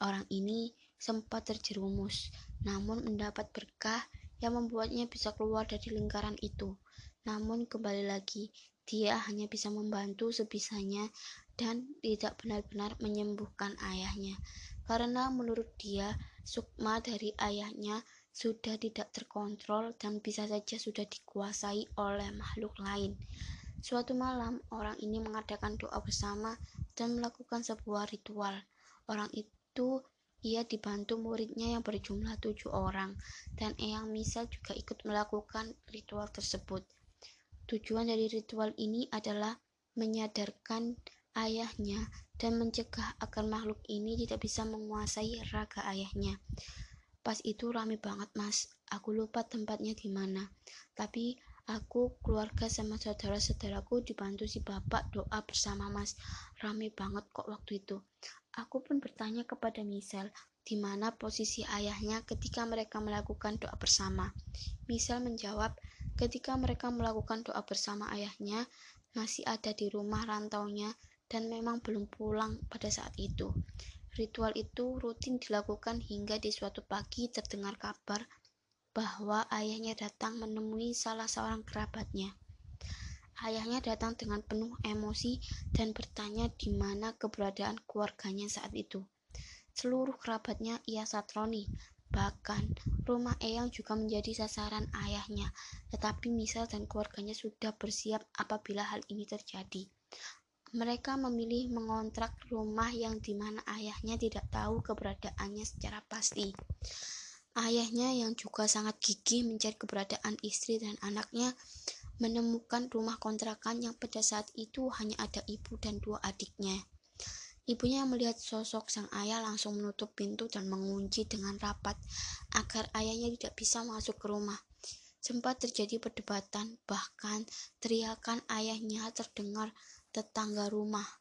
Orang ini sempat terjerumus, namun mendapat berkah yang membuatnya bisa keluar dari lingkaran itu. Namun kembali lagi, dia hanya bisa membantu sebisanya dan tidak benar-benar menyembuhkan ayahnya. Karena menurut dia, sukma dari ayahnya sudah tidak terkontrol dan bisa saja sudah dikuasai oleh makhluk lain. Suatu malam, orang ini mengadakan doa bersama dan melakukan sebuah ritual. Orang itu ia dibantu muridnya yang berjumlah tujuh orang, dan Eyang Misa juga ikut melakukan ritual tersebut. Tujuan dari ritual ini adalah menyadarkan ayahnya dan mencegah agar makhluk ini tidak bisa menguasai raga ayahnya. Pas itu rame banget mas, aku lupa tempatnya di mana. Tapi aku, keluarga sama saudara-saudaraku dibantu si bapak doa bersama mas. Rame banget kok waktu itu. Aku pun bertanya kepada Misel, di mana posisi ayahnya ketika mereka melakukan doa bersama. Misel menjawab, Ketika mereka melakukan doa bersama ayahnya, masih ada di rumah rantaunya dan memang belum pulang pada saat itu. Ritual itu rutin dilakukan hingga di suatu pagi terdengar kabar bahwa ayahnya datang menemui salah seorang kerabatnya. Ayahnya datang dengan penuh emosi dan bertanya di mana keberadaan keluarganya saat itu. Seluruh kerabatnya ia satroni, Bahkan, rumah Eyang juga menjadi sasaran ayahnya, tetapi Misal dan keluarganya sudah bersiap apabila hal ini terjadi. Mereka memilih mengontrak rumah yang di mana ayahnya tidak tahu keberadaannya secara pasti. Ayahnya yang juga sangat gigih mencari keberadaan istri dan anaknya menemukan rumah kontrakan yang pada saat itu hanya ada ibu dan dua adiknya. Ibunya melihat sosok sang ayah langsung menutup pintu dan mengunci dengan rapat agar ayahnya tidak bisa masuk ke rumah. Sempat terjadi perdebatan, bahkan teriakan ayahnya terdengar tetangga rumah.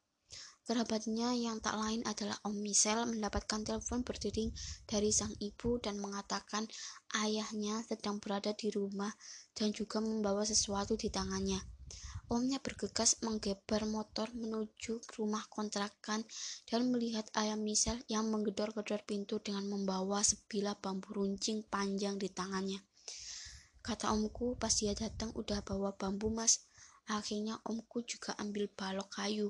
Kerabatnya yang tak lain adalah Om Michel mendapatkan telepon berdering dari sang ibu dan mengatakan ayahnya sedang berada di rumah dan juga membawa sesuatu di tangannya. Omnya bergegas menggeber motor menuju rumah kontrakan dan melihat ayam misal yang menggedor-gedor pintu dengan membawa sebilah bambu runcing panjang di tangannya. Kata omku, pas dia datang udah bawa bambu mas. Akhirnya omku juga ambil balok kayu.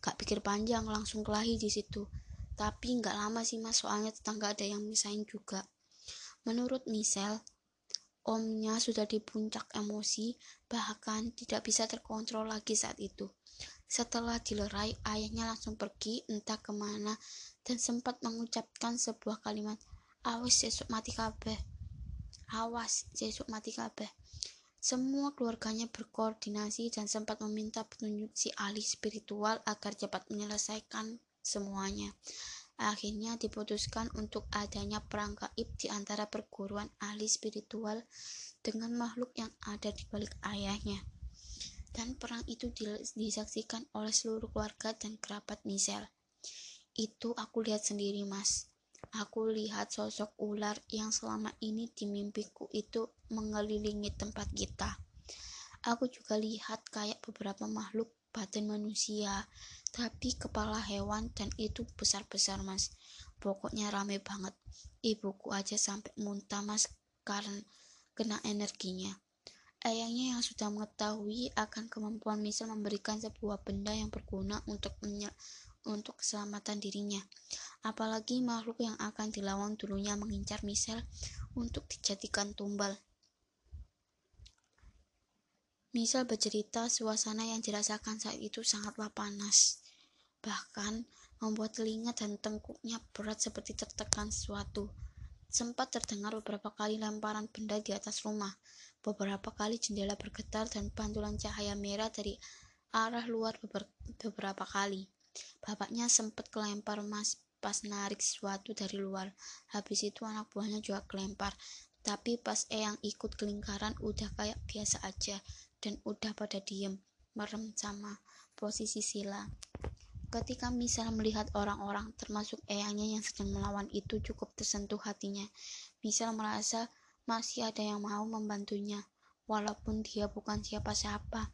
Gak pikir panjang, langsung kelahi di situ. Tapi nggak lama sih mas, soalnya tetangga ada yang misahin juga. Menurut Michelle, Omnya sudah di puncak emosi, bahkan tidak bisa terkontrol lagi saat itu. Setelah dilerai, ayahnya langsung pergi entah ke mana dan sempat mengucapkan sebuah kalimat, awas sesuk mati kabeh. Awas sesuk mati kabeh. Semua keluarganya berkoordinasi dan sempat meminta petunjuk si ahli spiritual agar cepat menyelesaikan semuanya. Akhirnya diputuskan untuk adanya perang gaib di antara perguruan ahli spiritual dengan makhluk yang ada di balik ayahnya. Dan perang itu disaksikan oleh seluruh keluarga dan kerabat Michelle. Itu aku lihat sendiri, Mas. Aku lihat sosok ular yang selama ini di mimpiku itu mengelilingi tempat kita. Aku juga lihat kayak beberapa makhluk batin manusia tapi kepala hewan dan itu besar-besar mas. Pokoknya rame banget. Ibuku aja sampai muntah mas karena kena energinya. Ayahnya yang sudah mengetahui akan kemampuan misal memberikan sebuah benda yang berguna untuk untuk keselamatan dirinya. Apalagi makhluk yang akan dilawan dulunya mengincar misal untuk dijadikan tumbal Misal bercerita suasana yang dirasakan saat itu sangatlah panas, bahkan membuat telinga dan tengkuknya berat seperti tertekan sesuatu. Sempat terdengar beberapa kali lemparan benda di atas rumah, beberapa kali jendela bergetar dan pantulan cahaya merah dari arah luar beberapa kali. Bapaknya sempat kelempar mas pas narik sesuatu dari luar. Habis itu anak buahnya juga kelempar. Tapi pas Eyang ikut kelingkaran udah kayak biasa aja dan udah pada diem, merem sama posisi sila. Ketika misal melihat orang-orang termasuk eyangnya yang sedang melawan itu cukup tersentuh hatinya. Misal merasa masih ada yang mau membantunya, walaupun dia bukan siapa-siapa.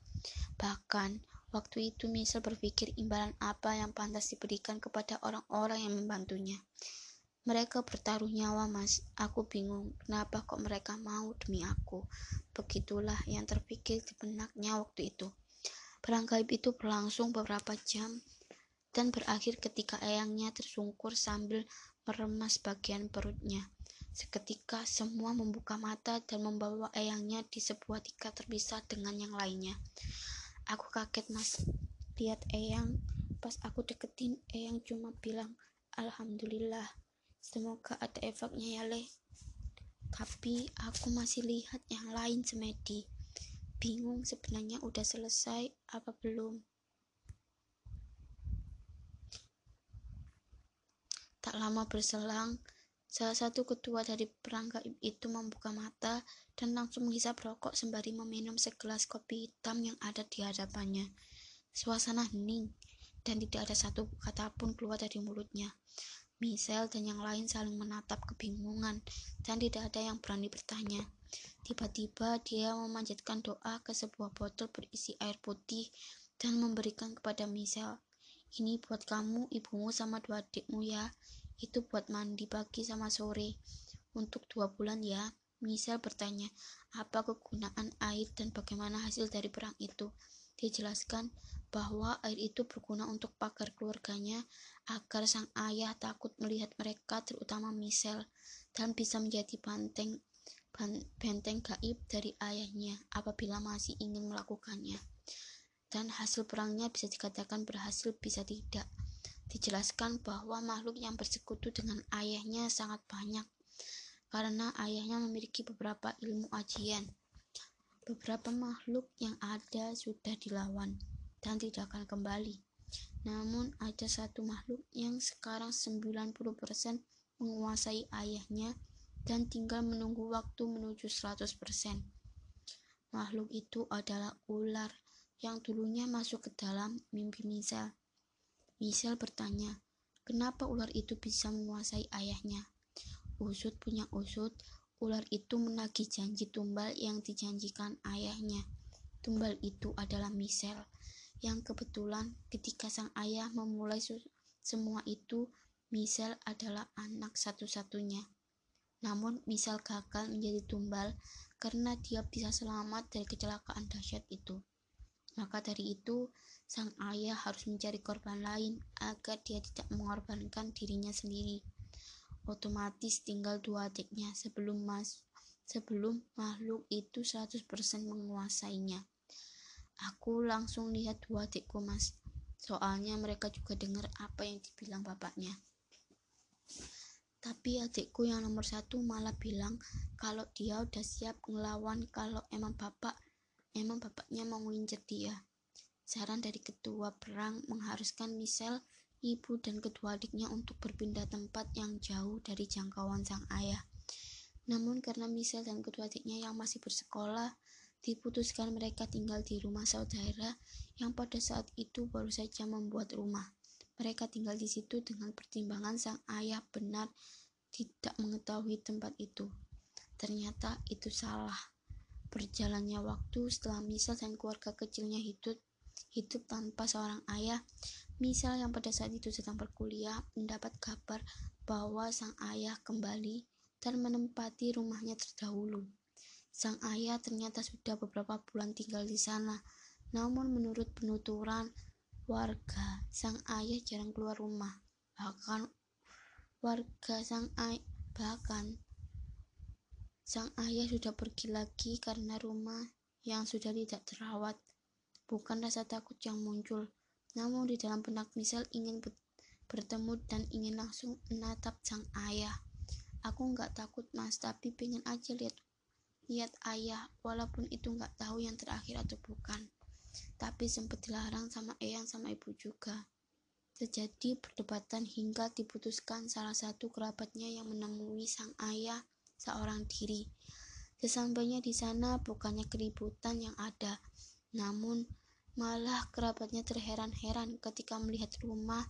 Bahkan, waktu itu Misal berpikir imbalan apa yang pantas diberikan kepada orang-orang yang membantunya. Mereka bertaruh nyawa, Mas. Aku bingung, kenapa kok mereka mau demi aku. Begitulah yang terpikir di benaknya waktu itu. Perang gaib itu berlangsung beberapa jam dan berakhir ketika eyangnya tersungkur sambil meremas bagian perutnya. Seketika semua membuka mata dan membawa eyangnya di sebuah tika terpisah dengan yang lainnya. Aku kaget mas, lihat eyang. Pas aku deketin, eyang cuma bilang, Alhamdulillah. Semoga ada efeknya ya, Le. Tapi aku masih lihat yang lain semedi. Bingung sebenarnya udah selesai apa belum. Tak lama berselang, salah satu ketua dari perang itu membuka mata dan langsung menghisap rokok sembari meminum segelas kopi hitam yang ada di hadapannya. Suasana hening dan tidak ada satu kata pun keluar dari mulutnya. Michelle dan yang lain saling menatap kebingungan dan tidak ada yang berani bertanya. Tiba-tiba dia memanjatkan doa ke sebuah botol berisi air putih dan memberikan kepada Michelle. Ini buat kamu, ibumu sama dua adikmu ya. Itu buat mandi pagi sama sore. Untuk dua bulan ya. Michelle bertanya, apa kegunaan air dan bagaimana hasil dari perang itu. Dia jelaskan bahwa air itu berguna untuk pagar keluarganya agar sang ayah takut melihat mereka terutama Michelle dan bisa menjadi banteng benteng gaib dari ayahnya apabila masih ingin melakukannya. Dan hasil perangnya bisa dikatakan berhasil bisa tidak. Dijelaskan bahwa makhluk yang bersekutu dengan ayahnya sangat banyak karena ayahnya memiliki beberapa ilmu ajian. Beberapa makhluk yang ada sudah dilawan dan tidak akan kembali. Namun ada satu makhluk yang sekarang 90% menguasai ayahnya dan tinggal menunggu waktu menuju 100%. Makhluk itu adalah ular yang dulunya masuk ke dalam mimpi Misal. Misal bertanya, kenapa ular itu bisa menguasai ayahnya? Usut punya usut, ular itu menagih janji tumbal yang dijanjikan ayahnya. Tumbal itu adalah Misel, yang kebetulan ketika sang ayah memulai semua itu, Misel adalah anak satu-satunya. Namun misal gagal menjadi tumbal karena dia bisa selamat dari kecelakaan dahsyat itu. Maka dari itu, sang ayah harus mencari korban lain agar dia tidak mengorbankan dirinya sendiri. Otomatis tinggal dua adiknya sebelum mas sebelum makhluk itu 100% menguasainya. Aku langsung lihat dua adikku mas, soalnya mereka juga dengar apa yang dibilang bapaknya. Tapi adikku yang nomor satu malah bilang kalau dia udah siap ngelawan kalau emang bapak emang bapaknya mau ngincer dia. Saran dari ketua perang mengharuskan Michelle, ibu dan kedua adiknya untuk berpindah tempat yang jauh dari jangkauan sang ayah. Namun karena Michelle dan kedua adiknya yang masih bersekolah, diputuskan mereka tinggal di rumah saudara yang pada saat itu baru saja membuat rumah. Mereka tinggal di situ dengan pertimbangan sang ayah benar tidak mengetahui tempat itu. Ternyata itu salah. Berjalannya waktu setelah Misal dan keluarga kecilnya hidup hidup tanpa seorang ayah, Misal yang pada saat itu sedang berkuliah mendapat kabar bahwa sang ayah kembali dan menempati rumahnya terdahulu. Sang ayah ternyata sudah beberapa bulan tinggal di sana, namun menurut penuturan warga, sang ayah jarang keluar rumah. Bahkan warga sang ayah bahkan sang ayah sudah pergi lagi karena rumah yang sudah tidak terawat. Bukan rasa takut yang muncul, namun di dalam benak misal ingin bertemu dan ingin langsung menatap sang ayah. Aku nggak takut mas, tapi pengen aja lihat lihat ayah, walaupun itu nggak tahu yang terakhir atau bukan tapi sempat dilarang sama Eyang sama ibu juga. Terjadi perdebatan hingga diputuskan salah satu kerabatnya yang menemui sang ayah seorang diri. Sesampainya di sana bukannya keributan yang ada, namun malah kerabatnya terheran-heran ketika melihat rumah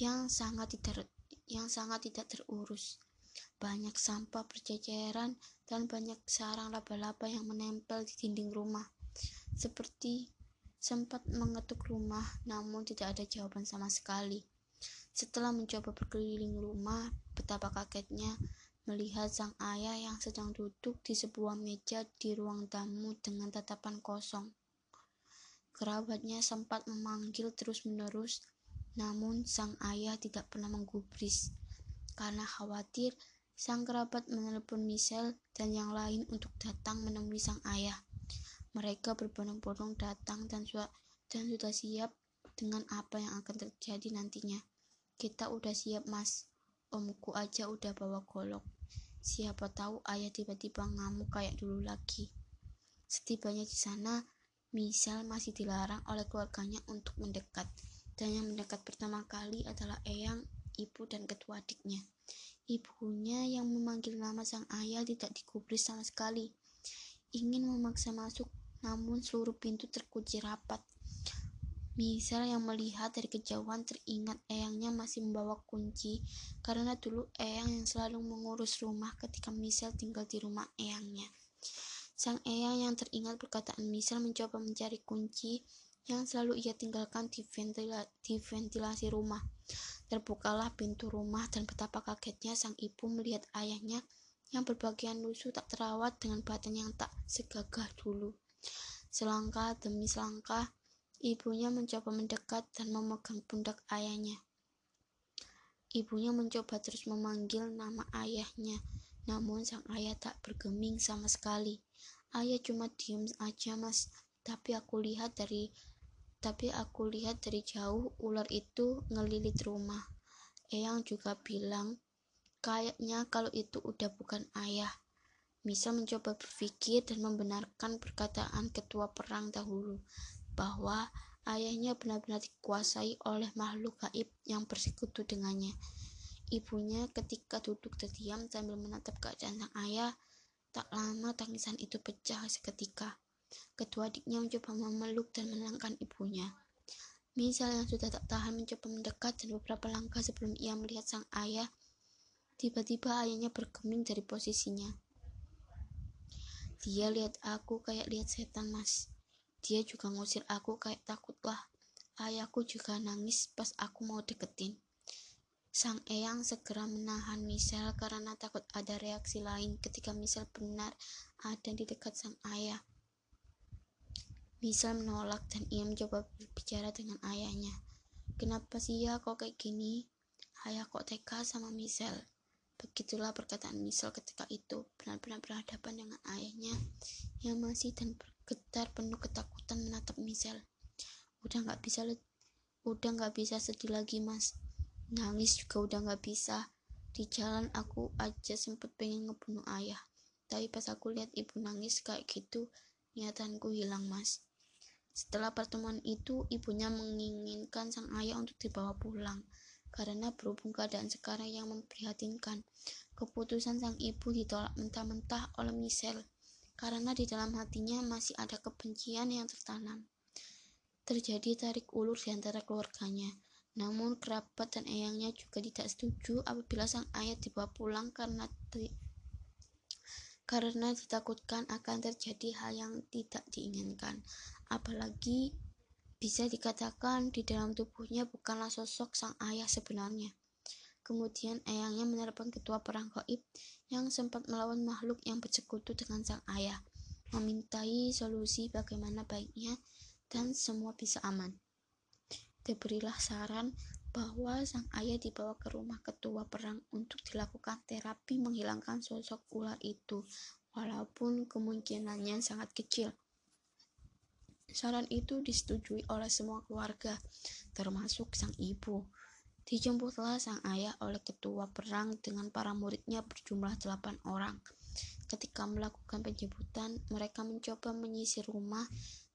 yang sangat tidak yang sangat tidak terurus. Banyak sampah berceceran dan banyak sarang laba-laba yang menempel di dinding rumah seperti sempat mengetuk rumah namun tidak ada jawaban sama sekali. Setelah mencoba berkeliling rumah, betapa kagetnya melihat sang ayah yang sedang duduk di sebuah meja di ruang tamu dengan tatapan kosong. Kerabatnya sempat memanggil terus-menerus, namun sang ayah tidak pernah menggubris karena khawatir sang kerabat menelpon Michelle dan yang lain untuk datang menemui sang ayah. Mereka berbondong-bondong datang dan, dan sudah siap dengan apa yang akan terjadi nantinya. Kita udah siap, Mas. Omku aja udah bawa golok. Siapa tahu ayah tiba-tiba ngamuk kayak dulu lagi. Setibanya di sana, Misal masih dilarang oleh keluarganya untuk mendekat. Dan yang mendekat pertama kali adalah Eyang, ibu dan kedua adiknya. Ibunya yang memanggil nama sang ayah tidak digubris sama sekali. Ingin memaksa masuk namun seluruh pintu terkunci rapat. Misal yang melihat dari kejauhan teringat Eyangnya masih membawa kunci karena dulu Eyang yang selalu mengurus rumah ketika Misal tinggal di rumah Eyangnya. Sang Eyang yang teringat perkataan Misal mencoba mencari kunci yang selalu ia tinggalkan di, ventila di ventilasi rumah. Terbukalah pintu rumah dan betapa kagetnya sang ibu melihat ayahnya yang berbagian lusuh tak terawat dengan badan yang tak segagah dulu. Selangkah demi selangkah, ibunya mencoba mendekat dan memegang pundak ayahnya. Ibunya mencoba terus memanggil nama ayahnya, namun sang ayah tak bergeming sama sekali. Ayah cuma diem aja mas, tapi aku lihat dari tapi aku lihat dari jauh ular itu ngelilit rumah. Eyang juga bilang, kayaknya kalau itu udah bukan ayah. Misa mencoba berpikir dan membenarkan perkataan ketua perang dahulu bahwa ayahnya benar-benar dikuasai oleh makhluk gaib yang bersekutu dengannya. Ibunya ketika duduk terdiam sambil menatap keadaan sang ayah, tak lama tangisan itu pecah seketika. Kedua adiknya mencoba memeluk dan menenangkan ibunya. Misal yang sudah tak tahan mencoba mendekat dan beberapa langkah sebelum ia melihat sang ayah, tiba-tiba ayahnya bergeming dari posisinya. Dia lihat aku kayak lihat setan, Mas. Dia juga ngusir aku kayak takutlah. Ayahku juga nangis pas aku mau deketin. Sang Eyang segera menahan Michelle karena takut ada reaksi lain ketika Michelle benar ada di dekat sang ayah. Misal menolak dan ia mencoba berbicara dengan ayahnya. Kenapa sih ya kok kayak gini? Ayah kok teka sama Michelle? Begitulah perkataan Michelle ketika itu benar-benar berhadapan dengan ayahnya yang masih dan bergetar penuh ketakutan menatap Michelle. Udah nggak bisa udah nggak bisa sedih lagi mas. Nangis juga udah nggak bisa. Di jalan aku aja sempet pengen ngebunuh ayah. Tapi pas aku lihat ibu nangis kayak gitu, niatanku hilang mas. Setelah pertemuan itu, ibunya menginginkan sang ayah untuk dibawa pulang. Karena berhubung keadaan sekarang yang memprihatinkan, keputusan sang ibu ditolak mentah-mentah oleh Michelle. Karena di dalam hatinya masih ada kebencian yang tertanam. Terjadi tarik ulur di antara keluarganya. Namun kerabat dan eyangnya juga tidak setuju apabila sang ayah dibawa pulang karena karena ditakutkan akan terjadi hal yang tidak diinginkan apalagi bisa dikatakan di dalam tubuhnya bukanlah sosok sang ayah sebenarnya. Kemudian ayahnya menerbang ketua perang gaib yang sempat melawan makhluk yang bersekutu dengan sang ayah, memintai solusi bagaimana baiknya dan semua bisa aman. Diberilah saran bahwa sang ayah dibawa ke rumah ketua perang untuk dilakukan terapi menghilangkan sosok ular itu, walaupun kemungkinannya sangat kecil. Saran itu disetujui oleh semua keluarga, termasuk sang ibu. Dijemputlah sang ayah oleh ketua perang dengan para muridnya berjumlah delapan orang. Ketika melakukan penjemputan, mereka mencoba menyisir rumah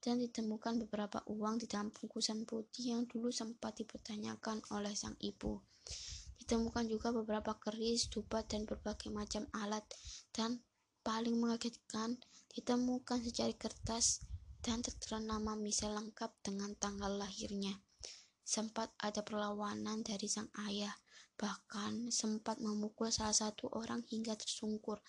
dan ditemukan beberapa uang di dalam bungkusan putih yang dulu sempat dipertanyakan oleh sang ibu. Ditemukan juga beberapa keris, dupat, dan berbagai macam alat. Dan paling mengagetkan, ditemukan secari kertas dan tertera nama Michelle lengkap dengan tanggal lahirnya. Sempat ada perlawanan dari sang ayah, bahkan sempat memukul salah satu orang hingga tersungkur.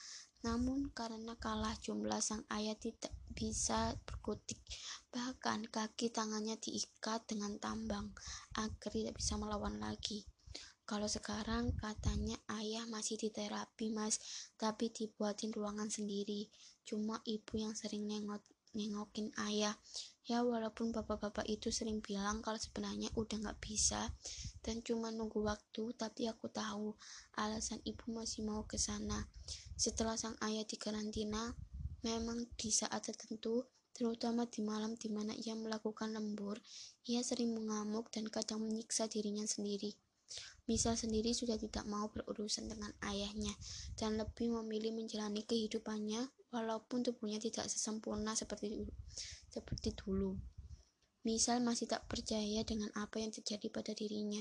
Namun karena kalah jumlah sang ayah tidak bisa berkutik, bahkan kaki tangannya diikat dengan tambang agar tidak bisa melawan lagi. Kalau sekarang katanya ayah masih di terapi mas, tapi dibuatin ruangan sendiri. Cuma ibu yang sering nengok nengokin ayah. Ya walaupun bapak-bapak itu sering bilang kalau sebenarnya udah nggak bisa dan cuma nunggu waktu tapi aku tahu alasan ibu masih mau ke sana. Setelah sang ayah di karantina memang di saat tertentu terutama di malam di mana ia melakukan lembur ia sering mengamuk dan kadang menyiksa dirinya sendiri. Misal sendiri sudah tidak mau berurusan dengan ayahnya dan lebih memilih menjalani kehidupannya walaupun tubuhnya tidak sesempurna seperti. Seperti dulu. Misal masih tak percaya dengan apa yang terjadi pada dirinya.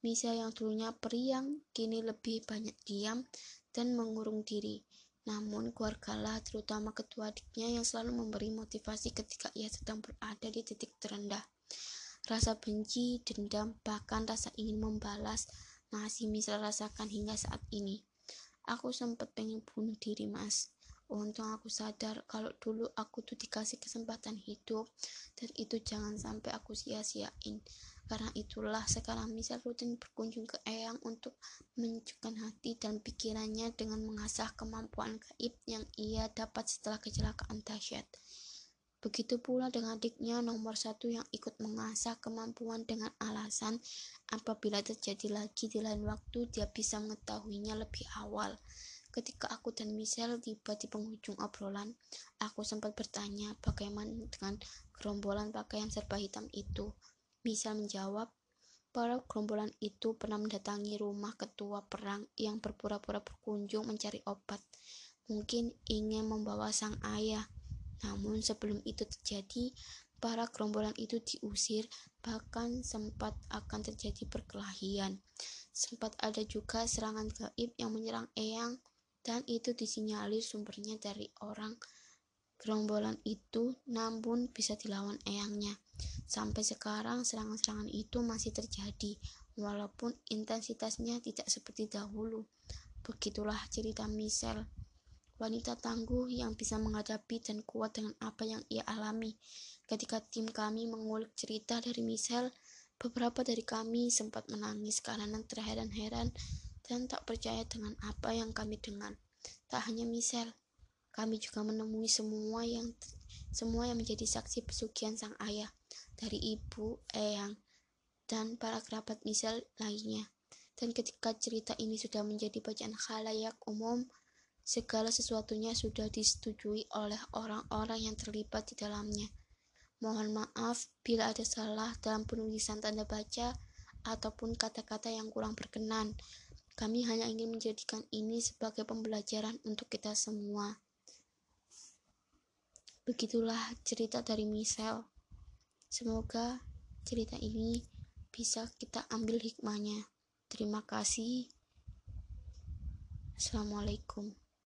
Misal yang dulunya periang, kini lebih banyak diam dan mengurung diri. Namun keluargalah terutama ketua adiknya yang selalu memberi motivasi ketika ia sedang berada di titik terendah. Rasa benci, dendam, bahkan rasa ingin membalas masih bisa rasakan hingga saat ini. Aku sempat pengen bunuh diri, Mas. Untung aku sadar kalau dulu aku tuh dikasih kesempatan hidup dan itu jangan sampai aku sia-siain. Karena itulah sekarang misal rutin berkunjung ke Eyang untuk menyejukkan hati dan pikirannya dengan mengasah kemampuan gaib yang ia dapat setelah kecelakaan dahsyat. Begitu pula dengan adiknya nomor satu yang ikut mengasah kemampuan dengan alasan apabila terjadi lagi di lain waktu dia bisa mengetahuinya lebih awal. Ketika aku dan Michelle tiba di penghujung obrolan, aku sempat bertanya bagaimana dengan gerombolan pakaian serba hitam itu. Michelle menjawab, para gerombolan itu pernah mendatangi rumah ketua perang yang berpura-pura berkunjung mencari obat. Mungkin ingin membawa sang ayah namun sebelum itu terjadi, para gerombolan itu diusir, bahkan sempat akan terjadi perkelahian. Sempat ada juga serangan gaib yang menyerang Eyang, dan itu disinyalir sumbernya dari orang gerombolan itu, namun bisa dilawan Eyangnya. Sampai sekarang serangan-serangan itu masih terjadi, walaupun intensitasnya tidak seperti dahulu. Begitulah cerita Michelle wanita tangguh yang bisa menghadapi dan kuat dengan apa yang ia alami. Ketika tim kami mengulik cerita dari Michelle, beberapa dari kami sempat menangis karena terheran-heran dan tak percaya dengan apa yang kami dengar. Tak hanya Michelle, kami juga menemui semua yang semua yang menjadi saksi pesugihan sang ayah, dari ibu, eyang, dan para kerabat Michelle lainnya. Dan ketika cerita ini sudah menjadi bacaan khalayak umum, Segala sesuatunya sudah disetujui oleh orang-orang yang terlibat di dalamnya. Mohon maaf bila ada salah dalam penulisan tanda baca ataupun kata-kata yang kurang berkenan. Kami hanya ingin menjadikan ini sebagai pembelajaran untuk kita semua. Begitulah cerita dari Michelle. Semoga cerita ini bisa kita ambil hikmahnya. Terima kasih. Assalamualaikum.